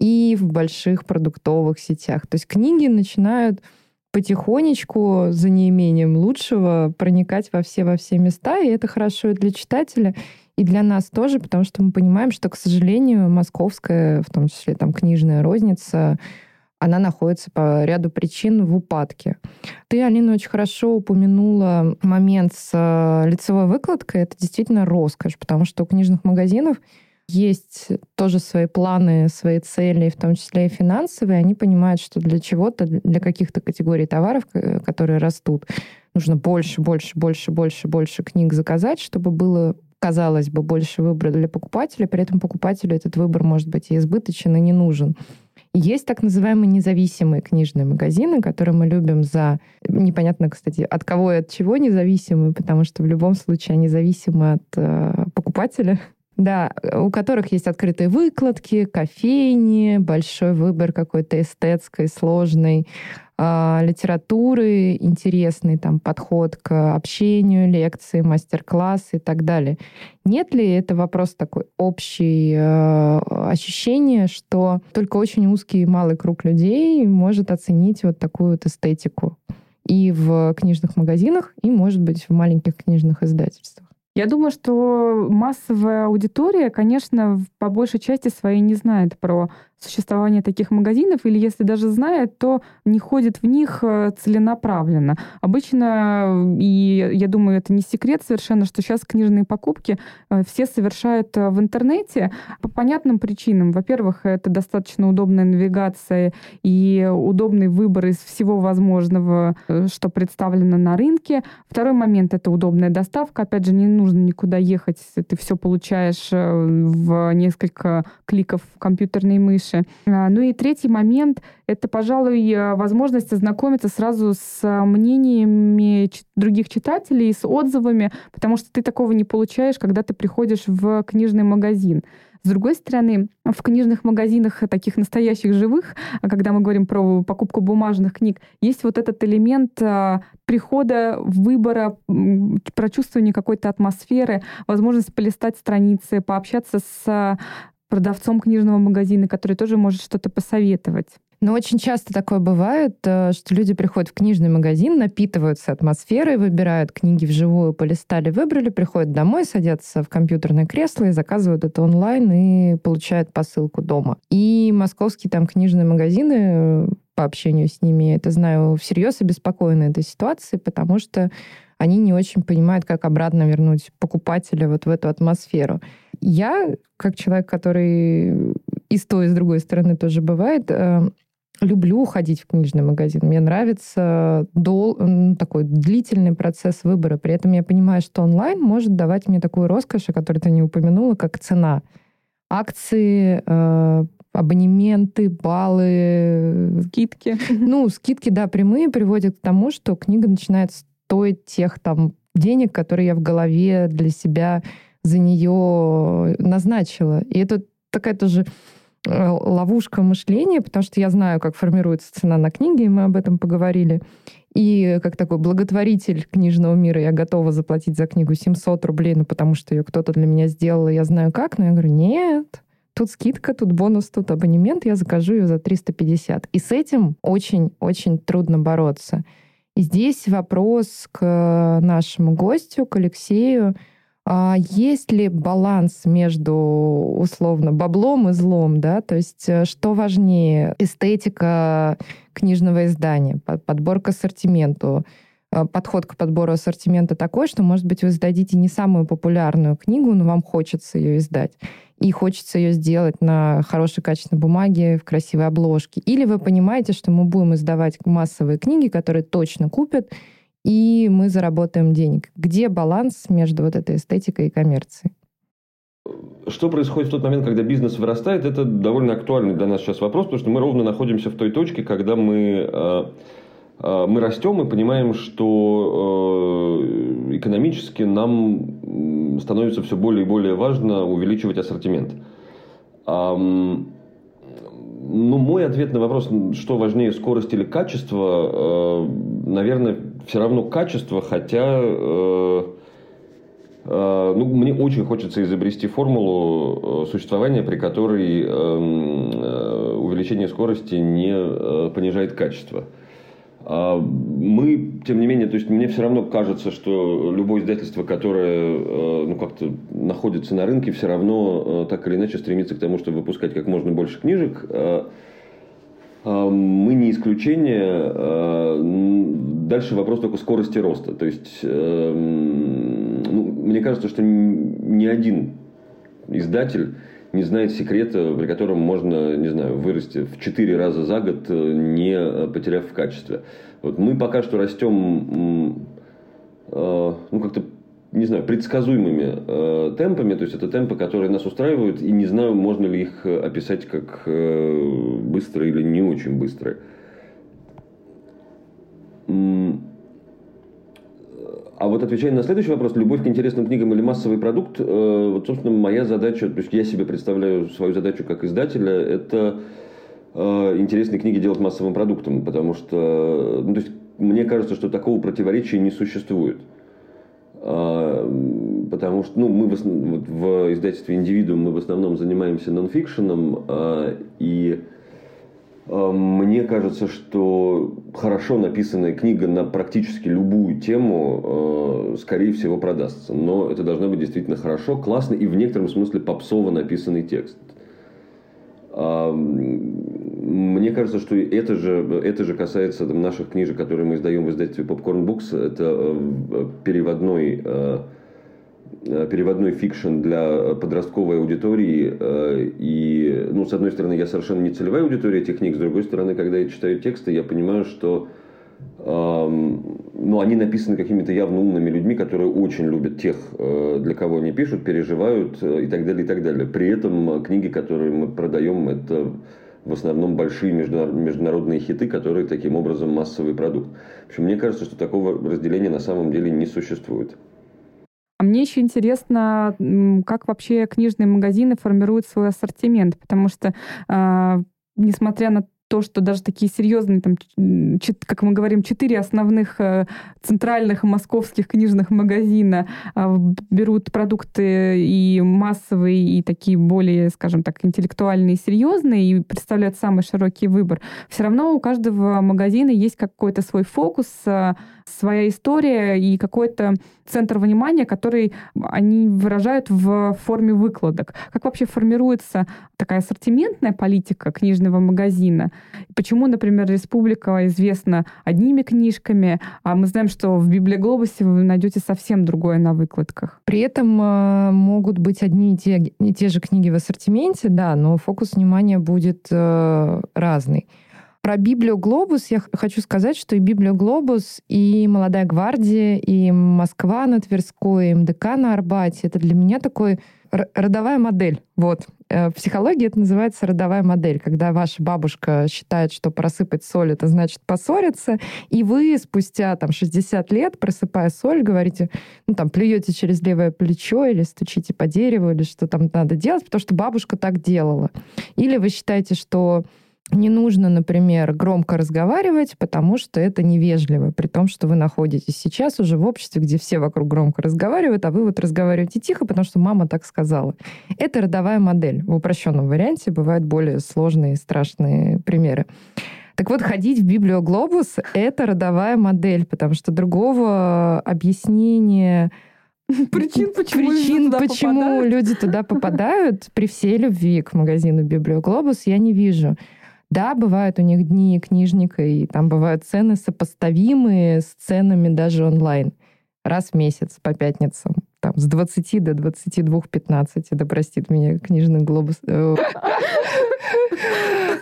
и в больших продуктовых сетях. То есть книги начинают потихонечку, за неимением лучшего, проникать во все, во все места, и это хорошо и для читателя, и для нас тоже, потому что мы понимаем, что, к сожалению, московская, в том числе там книжная розница, она находится по ряду причин в упадке. Ты, Алина, очень хорошо упомянула момент с э, лицевой выкладкой. Это действительно роскошь, потому что у книжных магазинов есть тоже свои планы, свои цели, в том числе и финансовые. Они понимают, что для чего-то, для каких-то категорий товаров, которые растут, нужно больше, больше, больше, больше, больше книг заказать, чтобы было казалось бы, больше выбора для покупателя, при этом покупателю этот выбор может быть и избыточен, и не нужен. Есть так называемые независимые книжные магазины, которые мы любим за... Непонятно, кстати, от кого и от чего независимые, потому что в любом случае они зависимы от э, покупателя. Да, у которых есть открытые выкладки, кофейни, большой выбор какой-то эстетской, сложной э, литературы, интересный там подход к общению, лекции, мастер-классы и так далее. Нет ли это вопрос такой общий э, ощущение, что только очень узкий и малый круг людей может оценить вот такую вот эстетику и в книжных магазинах, и, может быть, в маленьких книжных издательствах? Я думаю, что массовая аудитория, конечно, по большей части своей не знает про существование таких магазинов, или если даже знает, то не ходит в них э, целенаправленно. Обычно, и я думаю, это не секрет совершенно, что сейчас книжные покупки э, все совершают э, в интернете по понятным причинам. Во-первых, это достаточно удобная навигация и удобный выбор из всего возможного, что представлено на рынке. Второй момент — это удобная доставка. Опять же, не нужно никуда ехать, ты все получаешь в несколько кликов компьютерной мыши дальше. А, ну и третий момент — это, пожалуй, э, возможность ознакомиться сразу с э, мнениями других читателей, с отзывами, потому что ты такого не получаешь, когда ты приходишь в книжный магазин. С другой стороны, в книжных магазинах, таких настоящих живых, когда мы говорим про покупку бумажных книг, есть вот этот элемент э, прихода, выбора, прочувствования какой-то атмосферы, возможность полистать страницы, пообщаться с продавцом книжного магазина, который тоже может что-то посоветовать. Но очень часто такое бывает, э, что люди приходят в книжный магазин, напитываются атмосферой, выбирают книги вживую, полистали, выбрали, приходят домой, садятся в компьютерное кресло и заказывают это онлайн и получают посылку дома. И московские там книжные магазины э, по общению с ними, это знаю, всерьез обеспокоены этой ситуацией, потому что они не очень понимают, как обратно вернуть покупателя вот в эту атмосферу. Я, как человек, который и с той, и с другой стороны тоже бывает, э, люблю ходить в книжный магазин. Мне нравится дол, такой длительный процесс выбора. При этом я понимаю, что онлайн может давать мне такую роскошь, о которой ты не упомянула, как цена. Акции, э, абонементы, баллы. Скидки. Ну, скидки, да, прямые приводят к тому, что книга начинает стоить тех там денег, которые я в голове для себя за нее назначила. И это такая тоже э, ловушка мышления, потому что я знаю, как формируется цена на книги, и мы об этом поговорили. И как такой благотворитель книжного мира я готова заплатить за книгу 700 рублей, ну потому что ее кто-то для меня сделал, и я знаю как, но я говорю, нет, тут скидка, тут бонус, тут абонемент, я закажу ее за 350. И с этим очень-очень трудно бороться. И здесь вопрос к нашему гостю, к Алексею. А есть ли баланс между условно баблом и злом, да? То есть э, что важнее, эстетика книжного издания, подбор к ассортименту, э, подход к подбору ассортимента такой, что, может быть, вы сдадите не самую популярную книгу, но вам хочется ее издать и хочется ее сделать на хорошей качественной бумаге, в красивой обложке. Или вы понимаете, что мы будем издавать массовые книги, которые точно купят, и мы заработаем денег. Где баланс между вот этой эстетикой и коммерцией? Что происходит в тот момент, когда бизнес вырастает, это довольно актуальный для нас сейчас вопрос, потому что мы ровно находимся в той точке, когда мы э, э, мы растем и понимаем, что э, экономически нам становится все более и более важно увеличивать ассортимент. Ну, мой ответ на вопрос, что важнее, скорость или качество, э, наверное, все равно качество, хотя э, э, ну, мне очень хочется изобрести формулу существования, при которой эм, увеличение скорости не понижает качество. А, мы, тем не менее, то есть мне все равно кажется, что любое издательство, которое э, ну, как-то находится на рынке, все равно э, так или иначе стремится к тому, чтобы выпускать как можно больше книжек. А, а, мы не исключение. Дальше вопрос только скорости роста. То есть, ну, мне кажется, что ни один издатель не знает секрета, при котором можно, не знаю, вырасти в 4 раза за год, э, не потеряв в качестве. Вот мы пока что растем, э, ну, как-то не знаю, предсказуемыми э, темпами, то есть это темпы, которые нас устраивают, и не знаю, можно ли их описать как э, быстрые или не очень быстрые. А вот отвечая на следующий вопрос, любовь к интересным книгам или массовый продукт, э, вот, собственно, моя задача, то есть я себе представляю свою задачу как издателя, это э, интересные книги делать массовым продуктом, потому что, ну, то есть, мне кажется, что такого противоречия не существует. А, потому что ну, мы в, вот в издательстве «Индивидуум» мы в основном занимаемся нонфикшеном, а, и мне кажется, что хорошо написанная книга на практически любую тему, скорее всего, продастся. Но это должно быть действительно хорошо, классно и в некотором смысле попсово написанный текст. Мне кажется, что это же, это же касается наших книжек, которые мы издаем в издательстве Popcorn Books. Это э, переводной, э, э, переводной фикшн для подростковой аудитории. И, ну, с одной стороны, я совершенно не целевая аудитория этих книг, с другой стороны, когда я читаю тексты, я понимаю, что ну, они написаны какими-то явно умными людьми, которые очень любят тех, для кого они пишут, переживают и так далее, и так далее. При этом книги, которые мы продаем, это в основном большие международные хиты, которые таким образом массовый продукт. В общем, мне кажется, что такого разделения на самом деле не существует. А мне еще интересно, как вообще книжные магазины формируют свой ассортимент, потому что, э, несмотря на то, что даже такие серьезные, там, как мы говорим, четыре основных э, центральных московских книжных магазина э, берут продукты и массовые, и такие более, скажем так, интеллектуальные, серьезные, и представляют самый широкий выбор, все равно у каждого магазина есть какой-то свой фокус, э, своя история и какой-то центр внимания, который они выражают в форме выкладок. Как вообще формируется такая ассортиментная политика книжного магазина? Почему, например, Республика известна одними книжками, а мы знаем, что в Библиоглобусе вы найдете совсем другое на выкладках? При этом э, могут быть одни и те, и те же книги в ассортименте, да, но фокус внимания будет э, разный. Про Библию Глобус я хочу сказать, что и Библию Глобус, и Молодая гвардия, и Москва на Тверской, и МДК на Арбате — это для меня такой родовая модель. Вот. Э, в психологии это называется родовая модель, когда ваша бабушка считает, что просыпать соль — это значит поссориться, и вы спустя там, 60 лет, просыпая соль, говорите, ну там, плюете через левое плечо или стучите по дереву, или что там надо делать, потому что бабушка так делала. Или вы считаете, что не нужно, например, громко разговаривать, потому что это невежливо, при том, что вы находитесь сейчас уже в обществе, где все вокруг громко разговаривают, а вы вот разговариваете тихо, потому что мама так сказала. Это родовая модель. В упрощенном варианте бывают более сложные и страшные примеры. Так вот, ходить в Библиоглобус — это родовая модель, потому что другого объяснения Причин, почему, Причин, люди, почему попадают? люди туда попадают при всей любви к магазину Библиоглобус, я не вижу. Да, бывают у них дни книжника, и там бывают цены сопоставимые с ценами даже онлайн. Раз в месяц по пятницам. Там с 20 до 22-15. Да простит меня книжный глобус.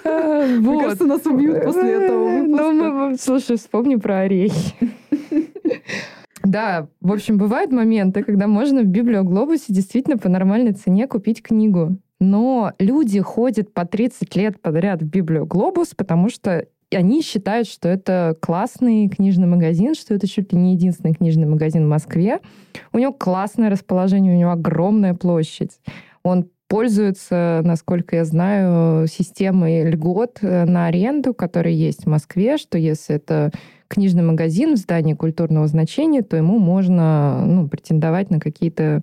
Э, Мне кажется, нас убьют после этого Ну, слушай, вспомни про орехи. Да, в общем, бывают моменты, когда можно в библиоглобусе действительно по нормальной цене купить книгу. Но люди ходят по 30 лет подряд в Библию Глобус, потому что они считают, что это классный книжный магазин, что это чуть ли не единственный книжный магазин в Москве. У него классное расположение, у него огромная площадь. Он пользуется, насколько я знаю, системой льгот э, на аренду, которая есть в Москве, что если это книжный магазин в здании культурного значения, то ему можно ну, претендовать на какие-то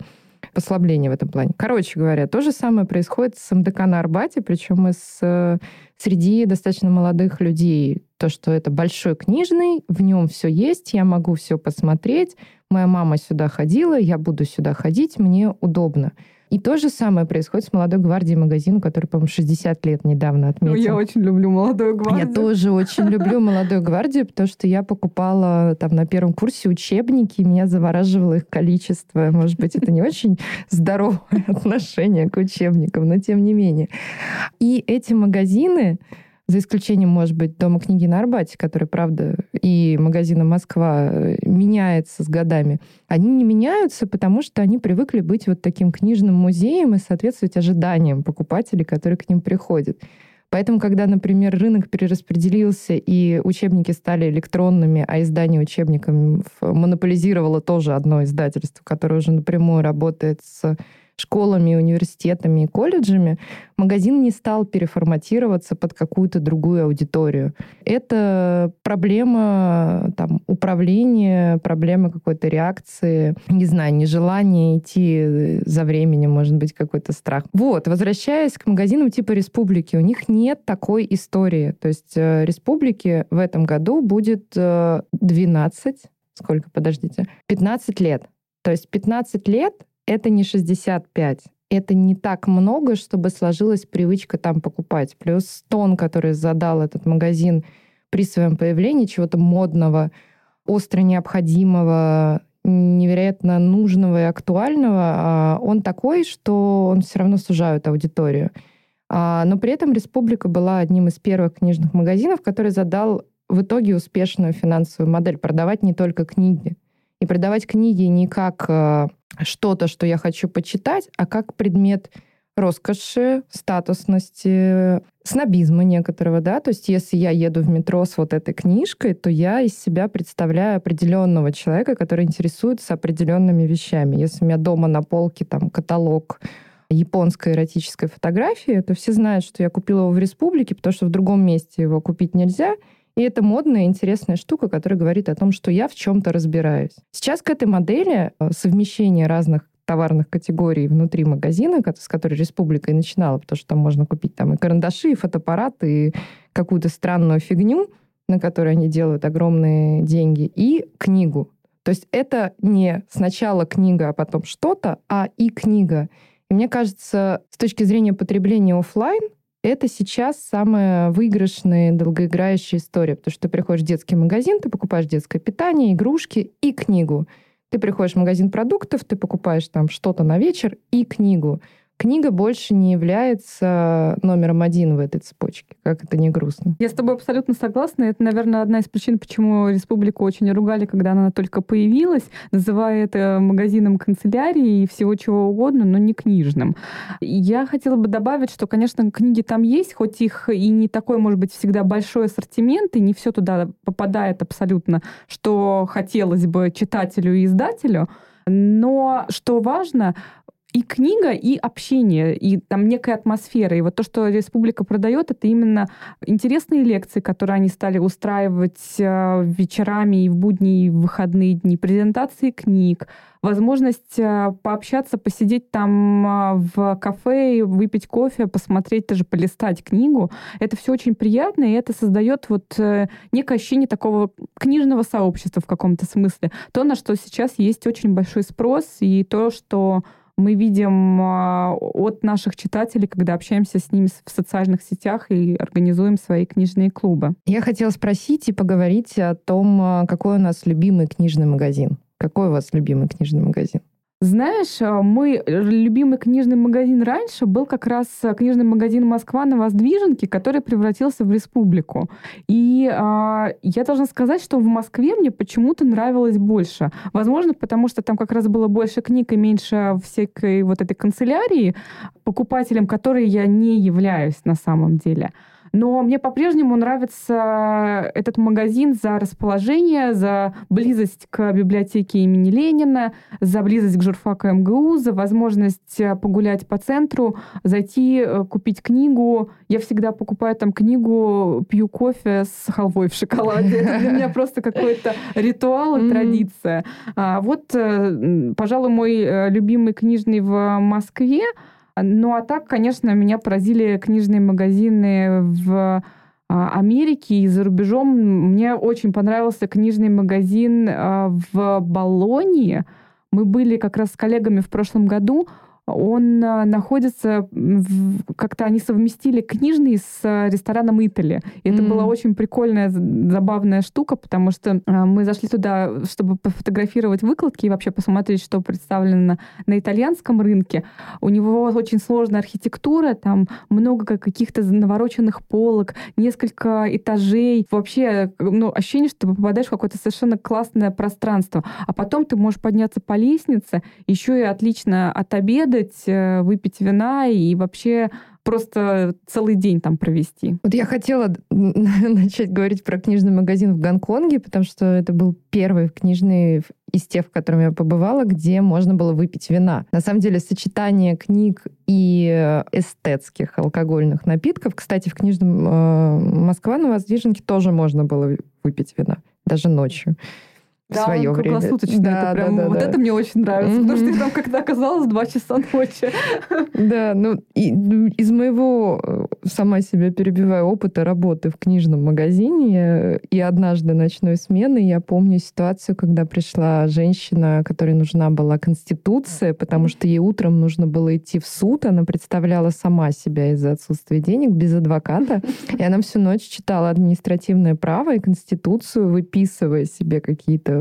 послабление в этом плане. Короче говоря, то же самое происходит с МДК на Арбате, причем и с, э, среди достаточно молодых людей. То, что это большой книжный, в нем все есть, я могу все посмотреть, моя мама сюда ходила, я буду сюда ходить, мне удобно. И то же самое происходит с «Молодой гвардией» магазину, который, по-моему, 60 лет недавно отметил. Ну, я очень люблю «Молодую гвардию». Я тоже очень люблю «Молодую гвардию», потому что я покупала там на первом курсе учебники, и меня завораживало их количество. Может быть, это не очень здоровое отношение к учебникам, но тем не менее. И эти магазины, за исключением, может быть, Дома книги на Арбате, который, правда, и магазина Москва э, меняется с годами. Они не меняются, потому что они привыкли быть вот таким книжным музеем и соответствовать ожиданиям покупателей, которые к ним приходят. Поэтому, когда, например, рынок перераспределился и учебники стали электронными, а издание учебников монополизировало тоже одно издательство, которое уже напрямую работает с школами, университетами и колледжами, магазин не стал переформатироваться под какую-то другую аудиторию. Это проблема там, управления, проблема какой-то реакции, не знаю, нежелание идти за временем, может быть, какой-то страх. Вот, возвращаясь к магазинам типа «Республики», у них нет такой истории. То есть э, «Республики» в этом году будет 12, э, сколько, подождите, 15 лет. То есть 15 лет — это не 65 это не так много, чтобы сложилась привычка там покупать. Плюс тон, который задал этот магазин при своем появлении, чего-то модного, остро необходимого, невероятно нужного и актуального, а он такой, что он все равно сужает аудиторию. А, но при этом «Республика» была одним из первых книжных магазинов, который задал в итоге успешную финансовую модель. Продавать не только книги. И продавать книги не как э, что-то, что я хочу почитать, а как предмет роскоши, статусности, снобизма некоторого, да, то есть если я еду в метро с вот этой книжкой, то я из себя представляю определенного человека, который интересуется определенными вещами. Если у меня дома на полке там каталог японской эротической фотографии, то все знают, что я купила его в республике, потому что в другом месте его купить нельзя, и это модная, интересная штука, которая говорит о том, что я в чем-то разбираюсь. Сейчас к этой модели э, совмещения разных товарных категорий внутри магазина, с которой республика и начинала, потому что там можно купить там и карандаши, и фотоаппараты, и какую-то странную фигню, на которой они делают огромные деньги, и книгу. То есть это не сначала книга, а потом что-то, а и книга. И мне кажется, с точки зрения потребления офлайн, это сейчас самая выигрышная, долгоиграющая история, потому что ты приходишь в детский магазин, ты покупаешь детское питание, игрушки и книгу. Ты приходишь в магазин продуктов, ты покупаешь там что-то на вечер и книгу книга больше не является номером один в этой цепочке, как это не грустно. Я с тобой абсолютно согласна. Это, наверное, одна из причин, почему республику очень ругали, когда она только появилась, называя это магазином канцелярии и всего чего угодно, но не книжным. Я хотела бы добавить, что, конечно, книги там есть, хоть их и не такой, может быть, всегда большой ассортимент, и не все туда попадает абсолютно, что хотелось бы читателю и издателю. Но что важно, и книга, и общение, и там некая атмосфера. И вот то, что Республика продает, это именно интересные лекции, которые они стали устраивать э, вечерами и в будни, и в выходные дни, презентации книг, возможность э, пообщаться, посидеть там э, в кафе, выпить кофе, посмотреть, даже полистать книгу. Это все очень приятно, и это создает вот некое ощущение такого книжного сообщества в каком-то смысле. То, на что сейчас есть очень большой спрос, и то, что мы видим а, от наших читателей, когда общаемся с ними в социальных сетях и организуем свои книжные клубы. Я хотела спросить и поговорить о том, а, какой у нас любимый книжный магазин. Какой у вас любимый книжный магазин? Знаешь, а, мой любимый книжный магазин раньше был как раз а, книжный магазин Москва на Воздвиженке, который превратился в республику. И э, я должна сказать, что в Москве мне почему-то нравилось больше. Возможно, потому что там как раз было больше книг и меньше всякой вот этой канцелярии, покупателем которой я не являюсь на самом деле. Но мне по-прежнему нравится этот магазин за расположение, за близость к библиотеке имени Ленина, за близость к журфаку МГУ, за возможность э, погулять по центру, зайти, э, купить книгу. Я всегда покупаю там книгу, пью кофе с халвой в шоколаде. Это для меня просто какой-то ритуал и традиция. А вот, э, пожалуй, мой любимый книжный в Москве — ну а так, конечно, меня поразили книжные магазины в а, Америке и за рубежом. Мне очень понравился книжный магазин а, в Болонии. Мы были как раз с коллегами в прошлом году он а, находится, как-то они совместили книжный с а, рестораном Итали. И mm-hmm. это была очень прикольная, забавная штука, потому что а, мы зашли туда, чтобы пофотографировать выкладки и вообще посмотреть, что представлено на итальянском рынке. У него очень сложная архитектура, там много каких-то навороченных полок, несколько этажей. Вообще, ну, ощущение, что ты попадаешь в какое-то совершенно классное пространство. А потом ты можешь подняться по лестнице, еще и отлично отобедать, пообедать, э, выпить вина и вообще просто целый день там провести. Вот я хотела начать говорить про книжный магазин в Гонконге, потому что это был первый книжный из тех, в котором я побывала, где можно было выпить вина. На самом деле сочетание книг и эстетских алкогольных напитков. Кстати, в книжном э, Москва на Воздвиженке тоже можно было выпить вина, даже ночью да, свое время. Да, это прям, да, да, вот да. это мне очень нравится, mm-hmm. потому что я там когда оказалась 2 часа ночи. Да, ну, и, ну, из моего, э, сама себя перебиваю, опыта работы в книжном магазине и однажды ночной смены я помню ситуацию, когда пришла женщина, которой нужна была конституция, потому что ей утром нужно было идти в суд, она представляла сама себя из-за отсутствия денег, без адвоката, и она всю ночь читала административное право и конституцию, выписывая себе какие-то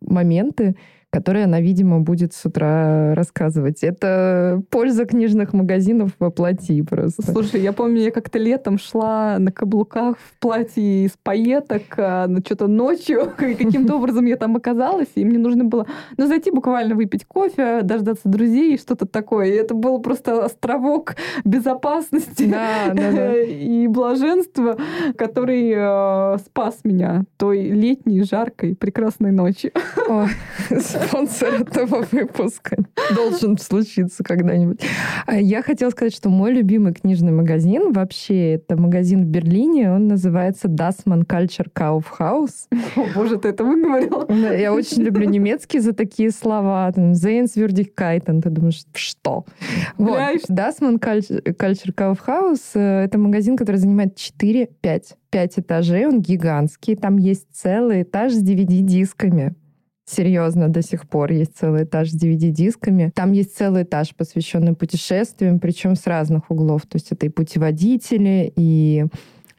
моменты, которые она, видимо, будет с утра рассказывать. Это польза книжных магазинов во плоти просто. Слушай, я помню, я как-то летом шла на каблуках в платье из пайеток, а, ну, что-то ночью, и каким-то образом я там оказалась, и мне нужно было, ну, зайти буквально выпить кофе, дождаться друзей, что-то такое. И это был просто островок безопасности да, да, да. и блаженства, который э, спас меня той летней, жаркой, прекрасной ночи. Ой, спонсор этого выпуска. Должен случиться когда-нибудь. А я хотела сказать, что мой любимый книжный магазин вообще это магазин в Берлине. Он называется Dassmann Culture Kaufhaus. О, боже, ты это выговорила? Я очень люблю немецкий за такие слова. Sehenswürdigkeiten. Ты думаешь, что? Вот. Dassmann Culture Kaufhaus э, — это магазин, который занимает 4-5 5 этажей, он гигантский, там есть целый этаж с DVD-дисками серьезно до сих пор. Есть целый этаж с DVD-дисками. Там есть целый этаж, посвященный путешествиям, причем с разных углов. То есть это и путеводители, и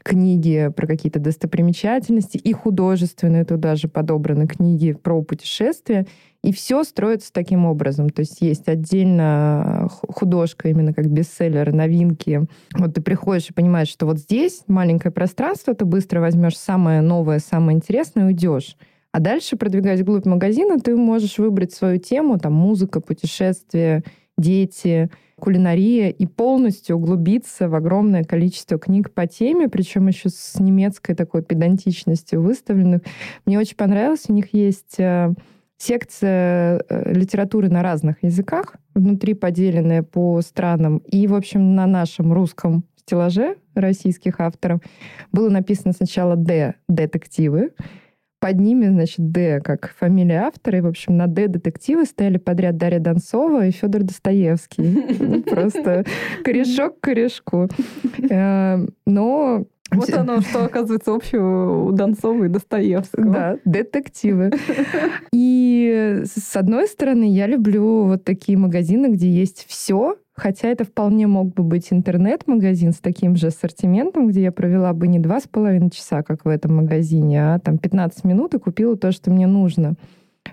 книги про какие-то достопримечательности, и художественные туда же подобраны книги про путешествия. И все строится таким образом. То есть есть отдельно художка именно как бестселлер, новинки. Вот ты приходишь и понимаешь, что вот здесь маленькое пространство, ты быстро возьмешь самое новое, самое интересное и уйдешь. А дальше, продвигаясь вглубь магазина, ты можешь выбрать свою тему, там, музыка, путешествия, дети, кулинария, и полностью углубиться в огромное количество книг по теме, причем еще с немецкой такой педантичностью выставленных. Мне очень понравилось, у них есть э, секция э, литературы на разных языках, внутри поделенная по странам, и, в общем, на нашем русском стеллаже российских авторов было написано сначала «Д» — детективы, под ними, значит, Д как фамилия автора. И, в общем, на Д детективы стояли подряд Дарья Донцова и Федор Достоевский. Просто корешок к корешку. Э, но вот оно, что оказывается общего у Донцова и Достоевского. Да, детективы. И с одной стороны, я люблю вот такие магазины, где есть все, Хотя это вполне мог бы быть интернет-магазин с таким же ассортиментом, где я провела бы не два с половиной часа, как в этом магазине, а там 15 минут и купила то, что мне нужно.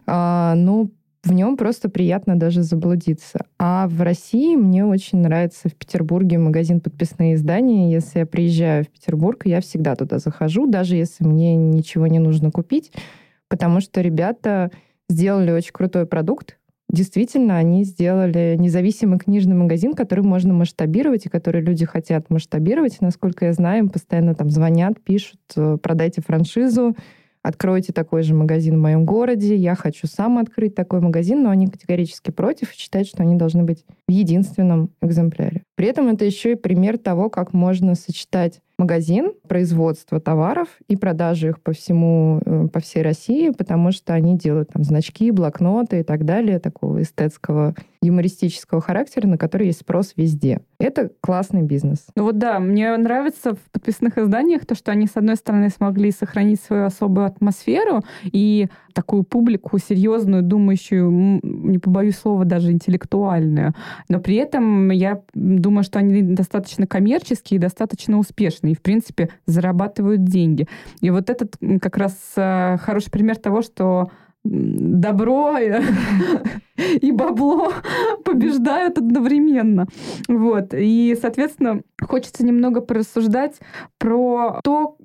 А, но в нем просто приятно даже заблудиться. А в России мне очень нравится в Петербурге магазин подписные издания. Если я приезжаю в Петербург, я всегда туда захожу, даже если мне ничего не нужно купить, потому что ребята сделали очень крутой продукт, Действительно, они сделали независимый книжный магазин, который можно масштабировать и который люди хотят масштабировать. насколько я знаю, им постоянно там звонят, пишут, э, продайте франшизу, откройте такой же магазин в моем городе, я хочу сам открыть такой магазин, но они категорически против и считают, что они должны быть в единственном экземпляре. При этом это еще и пример того, как можно сочетать магазин, производство товаров и продажи их по всему, э, по всей России, потому что они делают там значки, блокноты и так далее, такого эстетского, юмористического характера, на который есть спрос везде. Это классный бизнес. Ну вот да, мне нравится в подписных изданиях то, что они, с одной стороны, смогли сохранить свою особую атмосферу и такую публику серьезную, думающую, не побоюсь слова, даже интеллектуальную. Но при этом я думаю, что они достаточно коммерческие и достаточно успешные. И, в принципе, зарабатывают деньги. И вот этот как раз э, хороший пример того, что добро и бабло побеждают одновременно. Вот. И, соответственно, хочется немного порассуждать про то,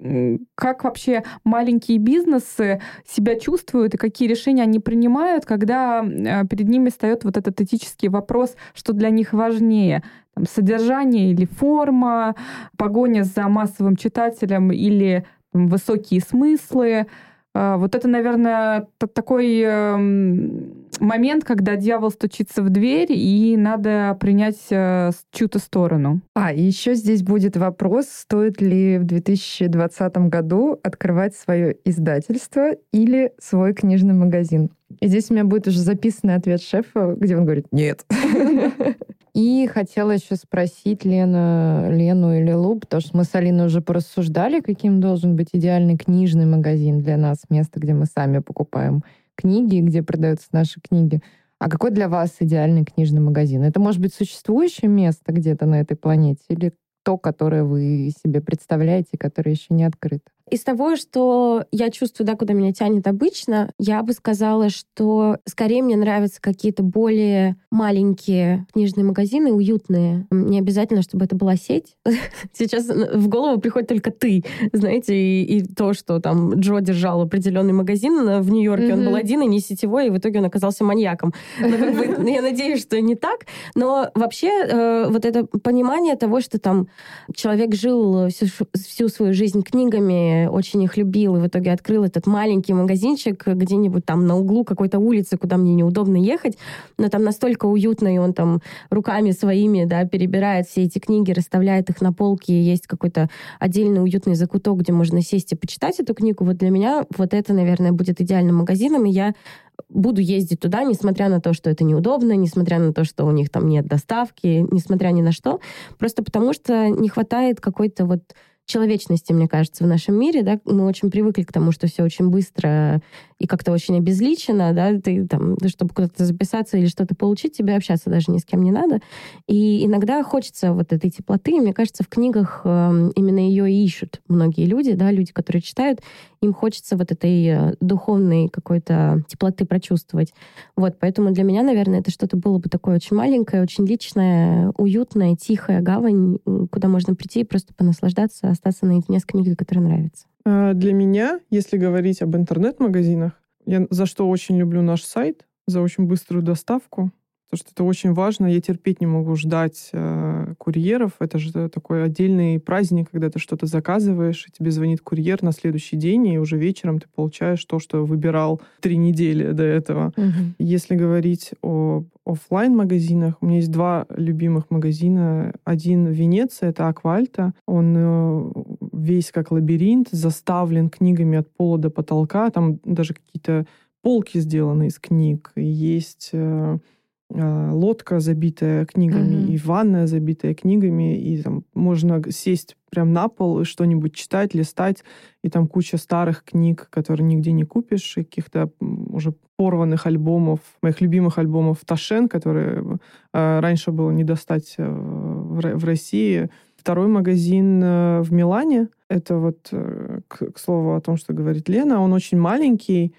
как вообще маленькие бизнесы себя чувствуют и какие решения они принимают, когда э, перед ними встает вот этот этический вопрос, что для них важнее там, содержание или форма, погоня за массовым читателем или там, высокие смыслы. А, вот это, наверное, такой эм, момент, когда дьявол стучится в дверь, и надо принять э, чью-то сторону. А, и еще здесь будет вопрос, стоит ли в 2020 году открывать свое издательство или свой книжный магазин. И здесь у меня будет уже записанный ответ шефа, где он говорит «нет». И хотела еще спросить Лену, Лену или Лу, потому что мы с Алиной уже порассуждали, каким должен быть идеальный книжный магазин для нас, место, где мы сами покупаем книги, где продаются наши книги. А какой для вас идеальный книжный магазин? Это может быть существующее место где-то на этой планете или то, которое вы себе представляете, которое еще не открыто? Из того, что я чувствую, да, куда меня тянет обычно, я бы сказала, что скорее мне нравятся какие-то более маленькие книжные магазины, уютные. Не обязательно, чтобы это была сеть. Сейчас в голову приходит только ты, знаете, и, и то, что там Джо держал определенный магазин в Нью-Йорке, mm-hmm. он был один и не сетевой, и в итоге он оказался маньяком. Но, как бы, я надеюсь, что не так. Но вообще э, вот это понимание того, что там человек жил всю, всю свою жизнь книгами, очень их любил, и в итоге открыл этот маленький магазинчик где-нибудь там на углу какой-то улицы, куда мне неудобно ехать, но там настолько уютно, и он там руками своими, да, перебирает все эти книги, расставляет их на полке, и есть какой-то отдельный уютный закуток, где можно сесть и почитать эту книгу. Вот для меня вот это, наверное, будет идеальным магазином, и я буду ездить туда, несмотря на то, что это неудобно, несмотря на то, что у них там нет доставки, несмотря ни на что, просто потому что не хватает какой-то вот человечности, мне кажется, в нашем мире, да, мы очень привыкли к тому, что все очень быстро и как-то очень обезличено, да, ты там, чтобы куда-то записаться или что-то получить, тебе общаться даже ни с кем не надо. И иногда хочется вот этой теплоты, и мне кажется, в книгах э, именно ее и ищут многие люди, да, люди, которые читают, им хочется вот этой э, духовной какой-то теплоты прочувствовать. Вот, поэтому для меня, наверное, это что-то было бы такое очень маленькое, очень личное, уютное, тихая гавань, куда можно прийти и просто понаслаждаться, остаться наедине с книгой, которая нравится. А, для меня, если говорить об интернет-магазинах, я за что очень люблю наш сайт, за очень быструю доставку, потому что это очень важно. Я терпеть не могу ждать э, курьеров. Это же такой отдельный праздник, когда ты что-то заказываешь, и тебе звонит курьер на следующий день, и уже вечером ты получаешь то, что выбирал три недели до этого. Угу. Если говорить о офлайн магазинах у меня есть два любимых магазина. Один в Венеции, это Аквальта. Он э, весь как лабиринт, заставлен книгами от пола до потолка. Там даже какие-то полки сделаны из книг. Есть э, лодка, забитая книгами, mm-hmm. и ванная, забитая книгами, и там можно сесть прям на пол и что-нибудь читать, листать, и там куча старых книг, которые нигде не купишь, и каких-то уже порванных альбомов, моих любимых альбомов Ташен, которые э, раньше было не достать э, в, в России. Второй магазин э, в Милане, это вот, э, к, к слову о том, что говорит Лена, он очень маленький,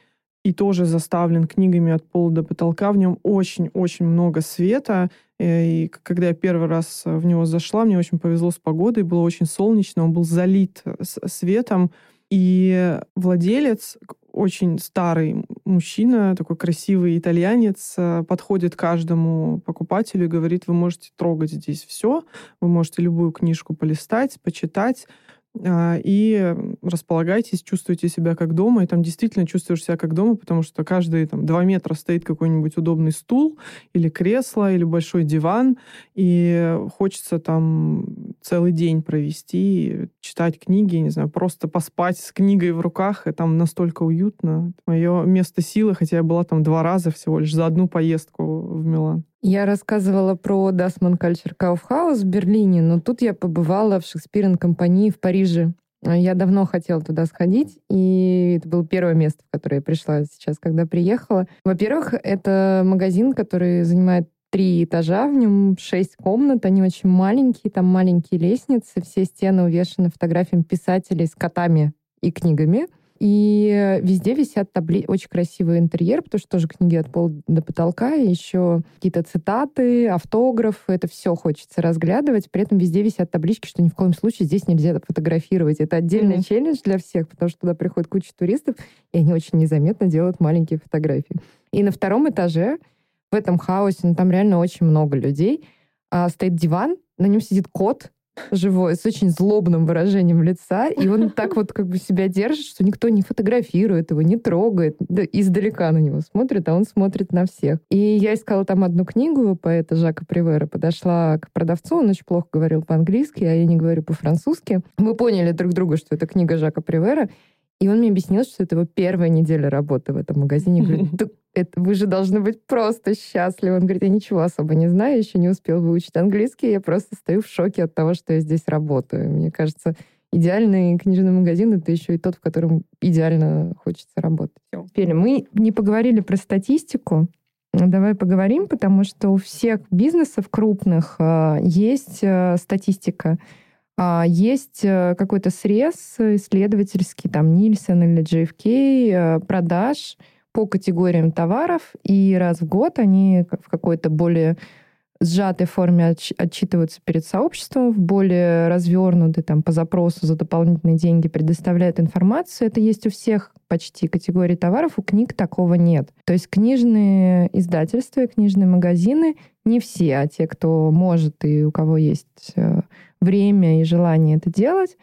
и тоже заставлен книгами от пола до потолка. В нем очень-очень много света. Э, и когда я первый раз в него зашла, мне очень повезло с погодой, было очень солнечно, он был залит светом. И владелец, очень старый мужчина, такой красивый итальянец, э, подходит каждому покупателю и говорит, вы можете трогать здесь все, вы можете любую книжку полистать, почитать, и располагайтесь, чувствуйте себя как дома, и там действительно чувствуешь себя как дома, потому что каждые там, два метра стоит какой-нибудь удобный стул или кресло, или большой диван, и хочется там целый день провести, читать книги, не знаю, просто поспать с книгой в руках, и там настолько уютно. Мое место силы, хотя я была там два раза всего лишь за одну поездку в Милан. Я рассказывала про Dussmann Culture Kaufhaus в Берлине, но тут я побывала в Shakespeare and Company в Париже. Я давно хотела туда сходить, и это было первое место, в которое я пришла сейчас, когда приехала. Во-первых, это магазин, который занимает три этажа, в нем шесть комнат, они очень маленькие, там маленькие лестницы, все стены увешаны фотографиями писателей с котами и книгами. И везде висят табли... очень красивый интерьер, потому что тоже книги от пола до потолка, и еще какие-то цитаты, автографы, это все хочется разглядывать. При этом везде висят таблички, что ни в коем случае здесь нельзя фотографировать. Это отдельный mm-hmm. челлендж для всех, потому что туда приходит куча туристов, и они очень незаметно делают маленькие фотографии. И на втором этаже в этом хаосе, ну там реально очень много людей, а, стоит диван, на нем сидит кот, живой, с очень злобным выражением лица, и он так вот как бы себя держит, что никто не фотографирует его, не трогает, да, издалека на него смотрит, а он смотрит на всех. И я искала там одну книгу поэта Жака Привера, подошла к продавцу, он очень плохо говорил по-английски, а я не говорю по-французски. Мы поняли друг друга, что это книга Жака Привера, и он мне объяснил, что это его первая неделя работы в этом магазине. Говорит, это, вы же должны быть просто счастливы. Он говорит, я ничего особо не знаю, еще не успел выучить английский, я просто стою в шоке от того, что я здесь работаю. Мне кажется, идеальный книжный магазин — это еще и тот, в котором идеально хочется работать. Теперь мы не поговорили про статистику, Давай поговорим, потому что у всех бизнесов крупных э, есть э, статистика. А есть э, какой-то срез исследовательский, там, Нильсон или JFK, э, продаж по категориям товаров, и раз в год они в какой-то более сжатой форме отчитываются перед сообществом, в более развернутой там, по запросу за дополнительные деньги предоставляют информацию. Это есть у всех почти категорий товаров, у книг такого нет. То есть книжные издательства и книжные магазины не все, а те, кто может и у кого есть э, время и желание это делать,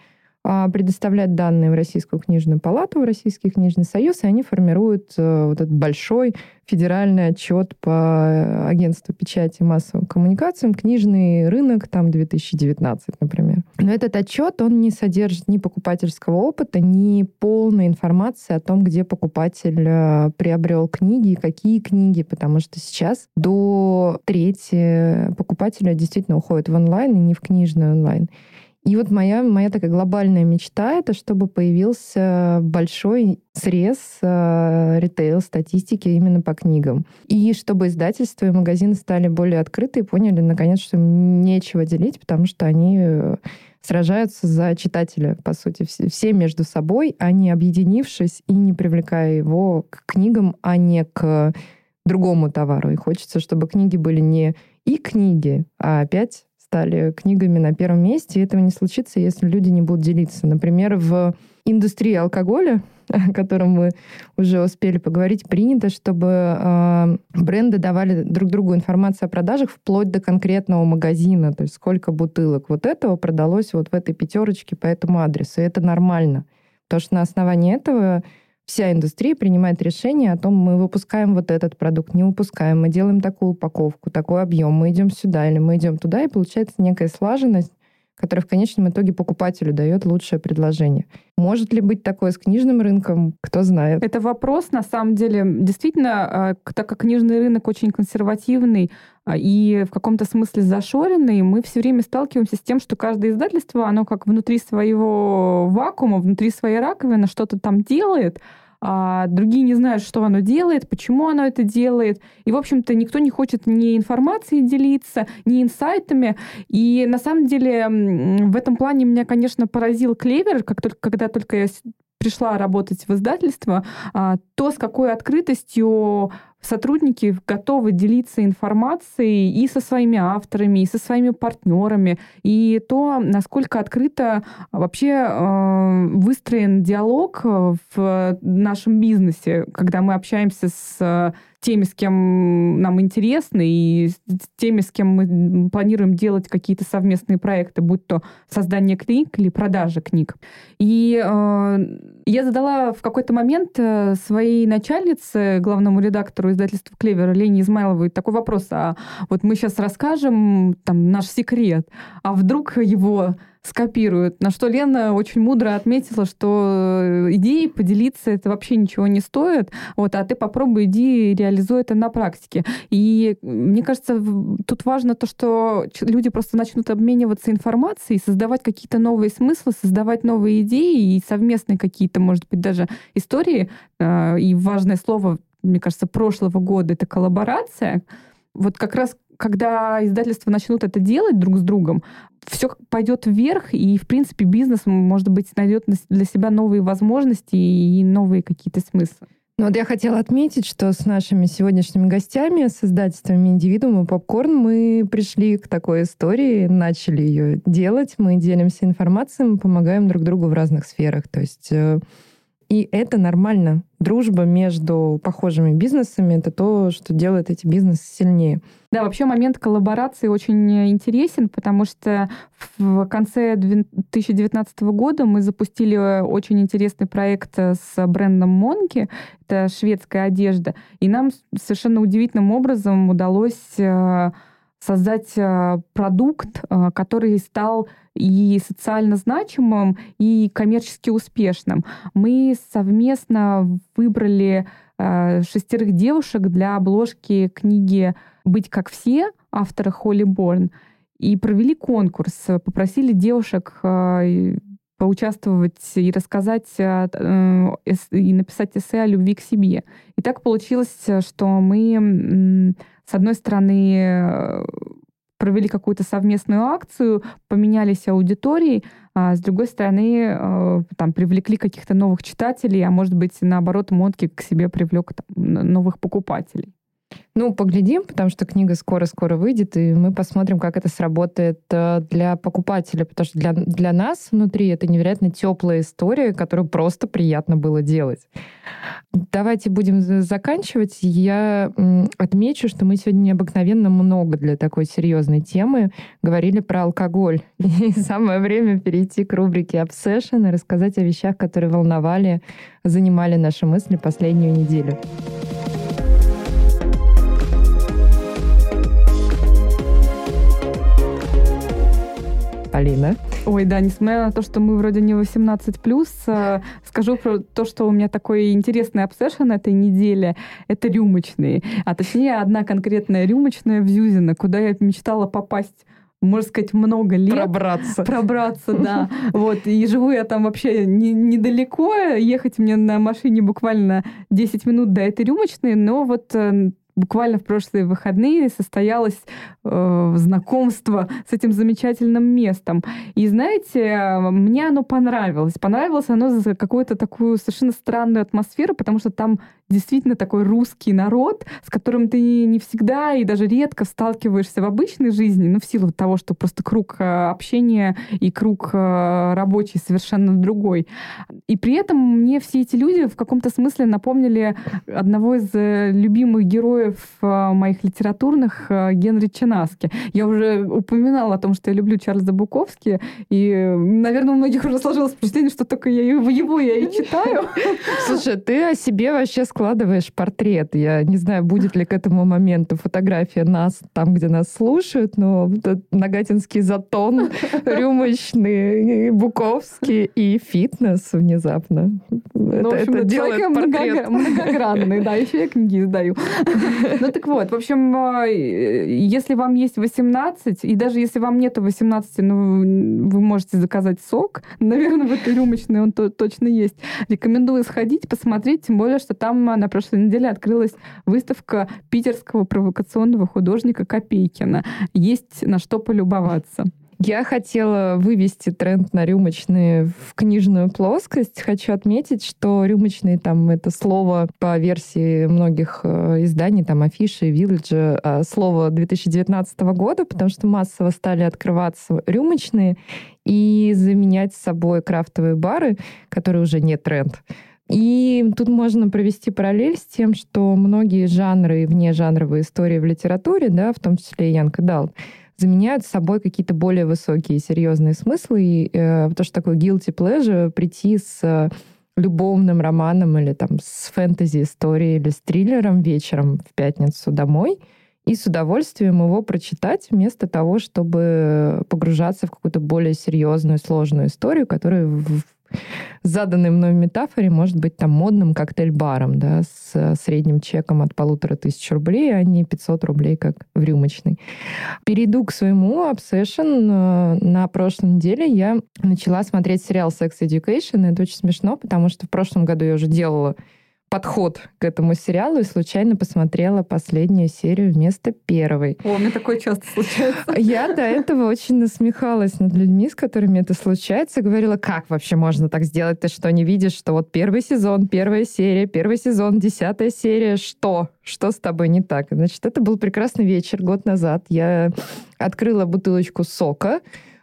а, предоставлять данные в Российскую книжную палату, в Российский книжный союз, и они формируют э, вот этот большой федеральный отчет по агентству печати и массовым коммуникациям, книжный рынок, там 2019, например. Но этот отчет, он не содержит ни покупательского опыта, ни полной информации о том, где покупатель э, приобрел книги, какие книги, потому что сейчас до трети покупателя действительно уходит в онлайн и не в книжный онлайн. И вот моя, моя такая глобальная мечта — это чтобы появился большой срез э, ритейл, статистики именно по книгам. И чтобы издательства и магазины стали более открыты и поняли, наконец, что им нечего делить, потому что они э, сражаются за читателя, по сути, все, все между собой, а не объединившись и не привлекая его к книгам, а не к другому товару. И хочется, чтобы книги были не и книги, а опять стали книгами на первом месте, и этого не случится, если люди не будут делиться. Например, в индустрии алкоголя, о котором мы уже успели поговорить, принято, чтобы э, бренды давали друг другу информацию о продажах вплоть до конкретного магазина, то есть сколько бутылок вот этого продалось вот в этой пятерочке по этому адресу. И это нормально, потому что на основании этого вся индустрия принимает решение о том, мы выпускаем вот этот продукт, не выпускаем, мы делаем такую упаковку, такой объем, мы идем сюда или мы идем туда, и получается некая слаженность, которая в конечном итоге покупателю дает лучшее предложение. Может ли быть такое с книжным рынком? Кто знает. Это вопрос, на самом деле, действительно, а, так как книжный рынок очень консервативный а, и в каком-то смысле зашоренный, мы все время сталкиваемся с тем, что каждое издательство, оно как внутри своего вакуума, внутри своей раковины что-то там делает, а другие не знают, что оно делает, почему оно это делает. И, в общем-то, никто не хочет ни информацией делиться, ни инсайтами. И на самом деле в этом плане меня, конечно, поразил Клевер, как только, когда только я пришла работать в издательство, а, то, с какой открытостью сотрудники готовы делиться информацией и со своими авторами, и со своими партнерами, и то, насколько открыто вообще э, выстроен диалог в нашем бизнесе, когда мы общаемся с теми, с кем нам интересно, и с теми, с кем мы планируем делать какие-то совместные проекты, будь то создание книг или продажа книг. И э, я задала в какой-то момент э, своей начальнице, главному редактору издательства «Клевер» Лене Измайловой такой вопрос. А вот мы сейчас расскажем там наш секрет, а вдруг его скопируют. На что Лена очень мудро отметила, что э, идеи поделиться это вообще ничего не стоит, вот, а ты попробуй иди реализуй это на практике. И мне кажется, тут важно то, что люди просто начнут обмениваться информацией, создавать какие-то новые смыслы, создавать новые идеи и совместные какие-то, может быть, даже истории. А, и важное слово, мне кажется, прошлого года — это коллаборация. Вот как раз когда издательства начнут это делать друг с другом, все пойдет вверх, и, в принципе, бизнес, может быть, найдет для себя новые возможности и новые какие-то смыслы. Ну вот я хотела отметить, что с нашими сегодняшними гостями, с издательствами «Индивидуум» и «Попкорн» мы пришли к такой истории, начали ее делать, мы делимся информацией, мы помогаем друг другу в разных сферах. То есть э, и это нормально. Дружба между похожими бизнесами — это то, что делает эти бизнесы сильнее. Да, вообще момент коллаборации очень интересен, потому что в конце 2019 года мы запустили очень интересный проект с брендом Монки. Это шведская одежда. И нам совершенно удивительным образом удалось э, создать э, продукт, э, который стал и социально значимым, и коммерчески успешным. Мы совместно выбрали э, шестерых девушек для обложки книги «Быть как все» автора Холли Борн и провели конкурс, попросили девушек поучаствовать и рассказать и написать эссе о любви к себе. И так получилось, что мы с одной стороны, э, провели какую-то совместную акцию, поменялись аудиторией, а с другой стороны, э, там, привлекли каких-то новых читателей, а может быть, наоборот, Монки к себе привлек там, новых покупателей. Ну, поглядим, потому что книга скоро-скоро выйдет, и мы посмотрим, как это сработает э, для покупателя, потому что для, для нас внутри это невероятно теплая история, которую просто приятно было делать. Давайте будем заканчивать. Я отмечу, что мы сегодня необыкновенно много для такой серьезной темы говорили про алкоголь. И самое время перейти к рубрике Obsession и рассказать о вещах, которые волновали, занимали наши мысли последнюю неделю. Алина. Ой, да, несмотря на то, что мы вроде не 18+, э, скажу про то, что у меня такой интересный обсессион этой недели. Это рюмочные. А точнее, одна конкретная рюмочная в Зюзино, куда я мечтала попасть можно сказать, много лет. Пробраться. Пробраться, да. Вот. И живу я там вообще не, недалеко. Ехать мне на машине буквально 10 минут до этой рюмочной. Но вот э, буквально в прошлые выходные состоялось э, знакомство с этим замечательным местом. И знаете, мне оно понравилось. Понравилось оно за какую-то такую совершенно странную атмосферу, потому что там действительно такой русский народ, с которым ты не всегда и даже редко сталкиваешься в обычной жизни, ну, в силу того, что просто круг э, общения и круг э, рабочий совершенно другой. И при этом мне все эти люди в каком-то смысле напомнили одного из э, любимых героев моих литературных Генри Чинаски. Я уже упоминала о том, что я люблю Чарльза Буковски, и, наверное, у многих уже сложилось впечатление, что только я его я и читаю. Слушай, ты о себе вообще складываешь портрет. Я не знаю, будет ли к этому моменту фотография нас там, где нас слушают, но Нагатинский затон, рюмочный, Буковский и фитнес внезапно. Ну, это, общем, это делает портрет. многогранный, да, еще я книги издаю. Ну так вот, в общем, а, если вам есть 18, и даже если вам нету 18, ну, вы можете заказать сок, наверное, в этой рюмочной он точно есть. Рекомендую сходить, посмотреть, тем более, что там на прошлой неделе открылась выставка питерского провокационного художника Копейкина. Есть на что полюбоваться. Я хотела вывести тренд на рюмочные в книжную плоскость. Хочу отметить, что рюмочные там это слово по версии многих э, изданий, там афиши, вилледжа, э, слово 2019 года, потому что массово стали открываться рюмочные и заменять с собой крафтовые бары, которые уже не тренд. И тут можно провести параллель с тем, что многие жанры и внежанровые истории в литературе, да, в том числе и Янка Дал, заменяют собой какие-то более высокие серьезные смыслы. И, э, то, что такое guilty pleasure, прийти с э, любовным романом или там с фэнтези-историей или с триллером вечером в пятницу домой и с удовольствием его прочитать вместо того, чтобы погружаться в какую-то более серьезную, сложную историю, которая в заданной мной метафоре может быть там модным коктейль-баром, да, с средним чеком от полутора тысяч рублей, а не 500 рублей, как в рюмочной. Перейду к своему obsession. На прошлой неделе я начала смотреть сериал Sex Education. Это очень смешно, потому что в прошлом году я уже делала подход к этому сериалу и случайно посмотрела последнюю серию вместо первой. О, мне такое часто случается. Я до этого очень насмехалась над людьми, с которыми это случается. Говорила, как вообще можно так сделать? Ты что, не видишь, что вот первый сезон, первая серия, первый сезон, десятая серия, что? Что с тобой не так? Значит, это был прекрасный вечер год назад. Я открыла бутылочку сока,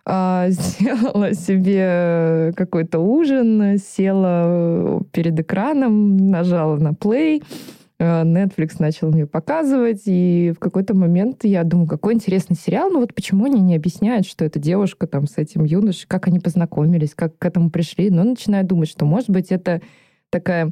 сделала себе какой-то ужин, села перед экраном, нажала на play, а, Netflix начал мне показывать, и в какой-то момент я думаю, какой интересный сериал, но вот почему они не объясняют, что эта девушка там с этим юношей, как они познакомились, как к этому пришли, но начинаю думать, что, может быть, это такая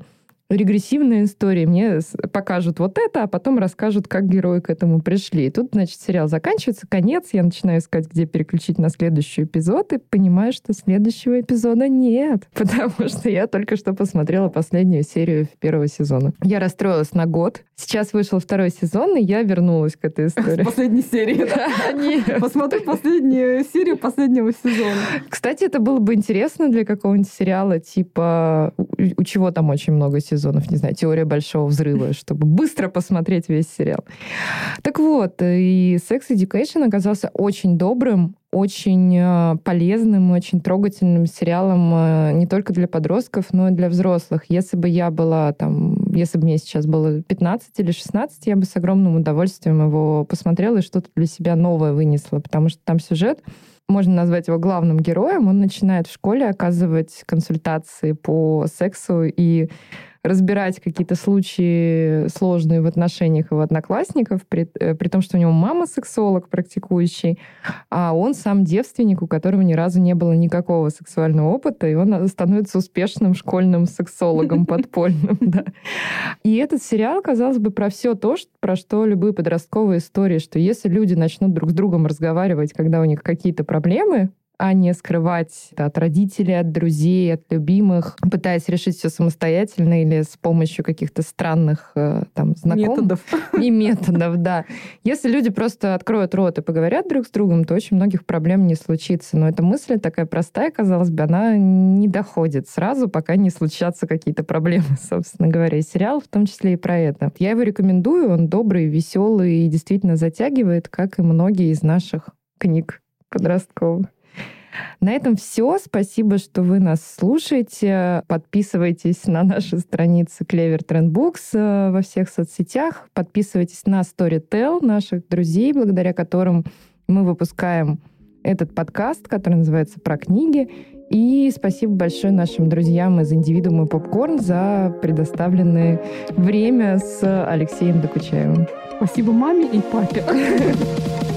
регрессивная история. Мне покажут вот это, а потом расскажут, как герои к этому пришли. И тут, значит, сериал заканчивается, конец, я начинаю искать, где переключить на следующий эпизод, и понимаю, что следующего эпизода нет, потому что я только что посмотрела последнюю серию первого сезона. Я расстроилась на год. Сейчас вышел второй сезон, и я вернулась к этой истории. Последней серии, да? Посмотри последнюю серию последнего сезона. Кстати, это было бы интересно для какого-нибудь сериала, типа, у чего там очень много сезонов сезонов, не знаю, «Теория большого взрыва», чтобы быстро посмотреть весь сериал. Так вот, и «Sex Education» оказался очень добрым, очень э, полезным, очень трогательным сериалом э, не только для подростков, но и для взрослых. Если бы я была там, если бы мне сейчас было 15 или 16, я бы с огромным удовольствием его посмотрела и что-то для себя новое вынесла, потому что там сюжет можно назвать его главным героем. Он начинает в школе оказывать консультации по сексу и разбирать какие-то случаи сложные в отношениях его одноклассников, при, э, при том, что у него мама сексолог практикующий, а он сам девственник, у которого ни разу не было никакого сексуального опыта, и он становится успешным школьным сексологом подпольным. И этот сериал, казалось бы, про все то, про что любые подростковые истории, что если люди начнут друг с другом разговаривать, когда у них какие-то проблемы, а не скрывать это от родителей, от друзей, от любимых, пытаясь решить все самостоятельно или с помощью каких-то странных э, там знакомых. Методов. И методов, да. Если люди просто откроют рот и поговорят друг с другом, то очень многих проблем не случится. Но эта мысль такая простая, казалось бы, она не доходит сразу, пока не случатся какие-то проблемы, собственно говоря. И сериал в том числе и про это. Я его рекомендую, он добрый, веселый и действительно затягивает, как и многие из наших книг подростковых. На этом все. Спасибо, что вы нас слушаете. Подписывайтесь на наши страницы Clever Trend Books э, во всех соцсетях. Подписывайтесь на Storytel, наших друзей, благодаря которым мы выпускаем этот подкаст, который называется «Про книги». И спасибо большое нашим друзьям из «Индивидуум» и «Попкорн» за предоставленное время с Алексеем Докучаевым. Спасибо маме и папе.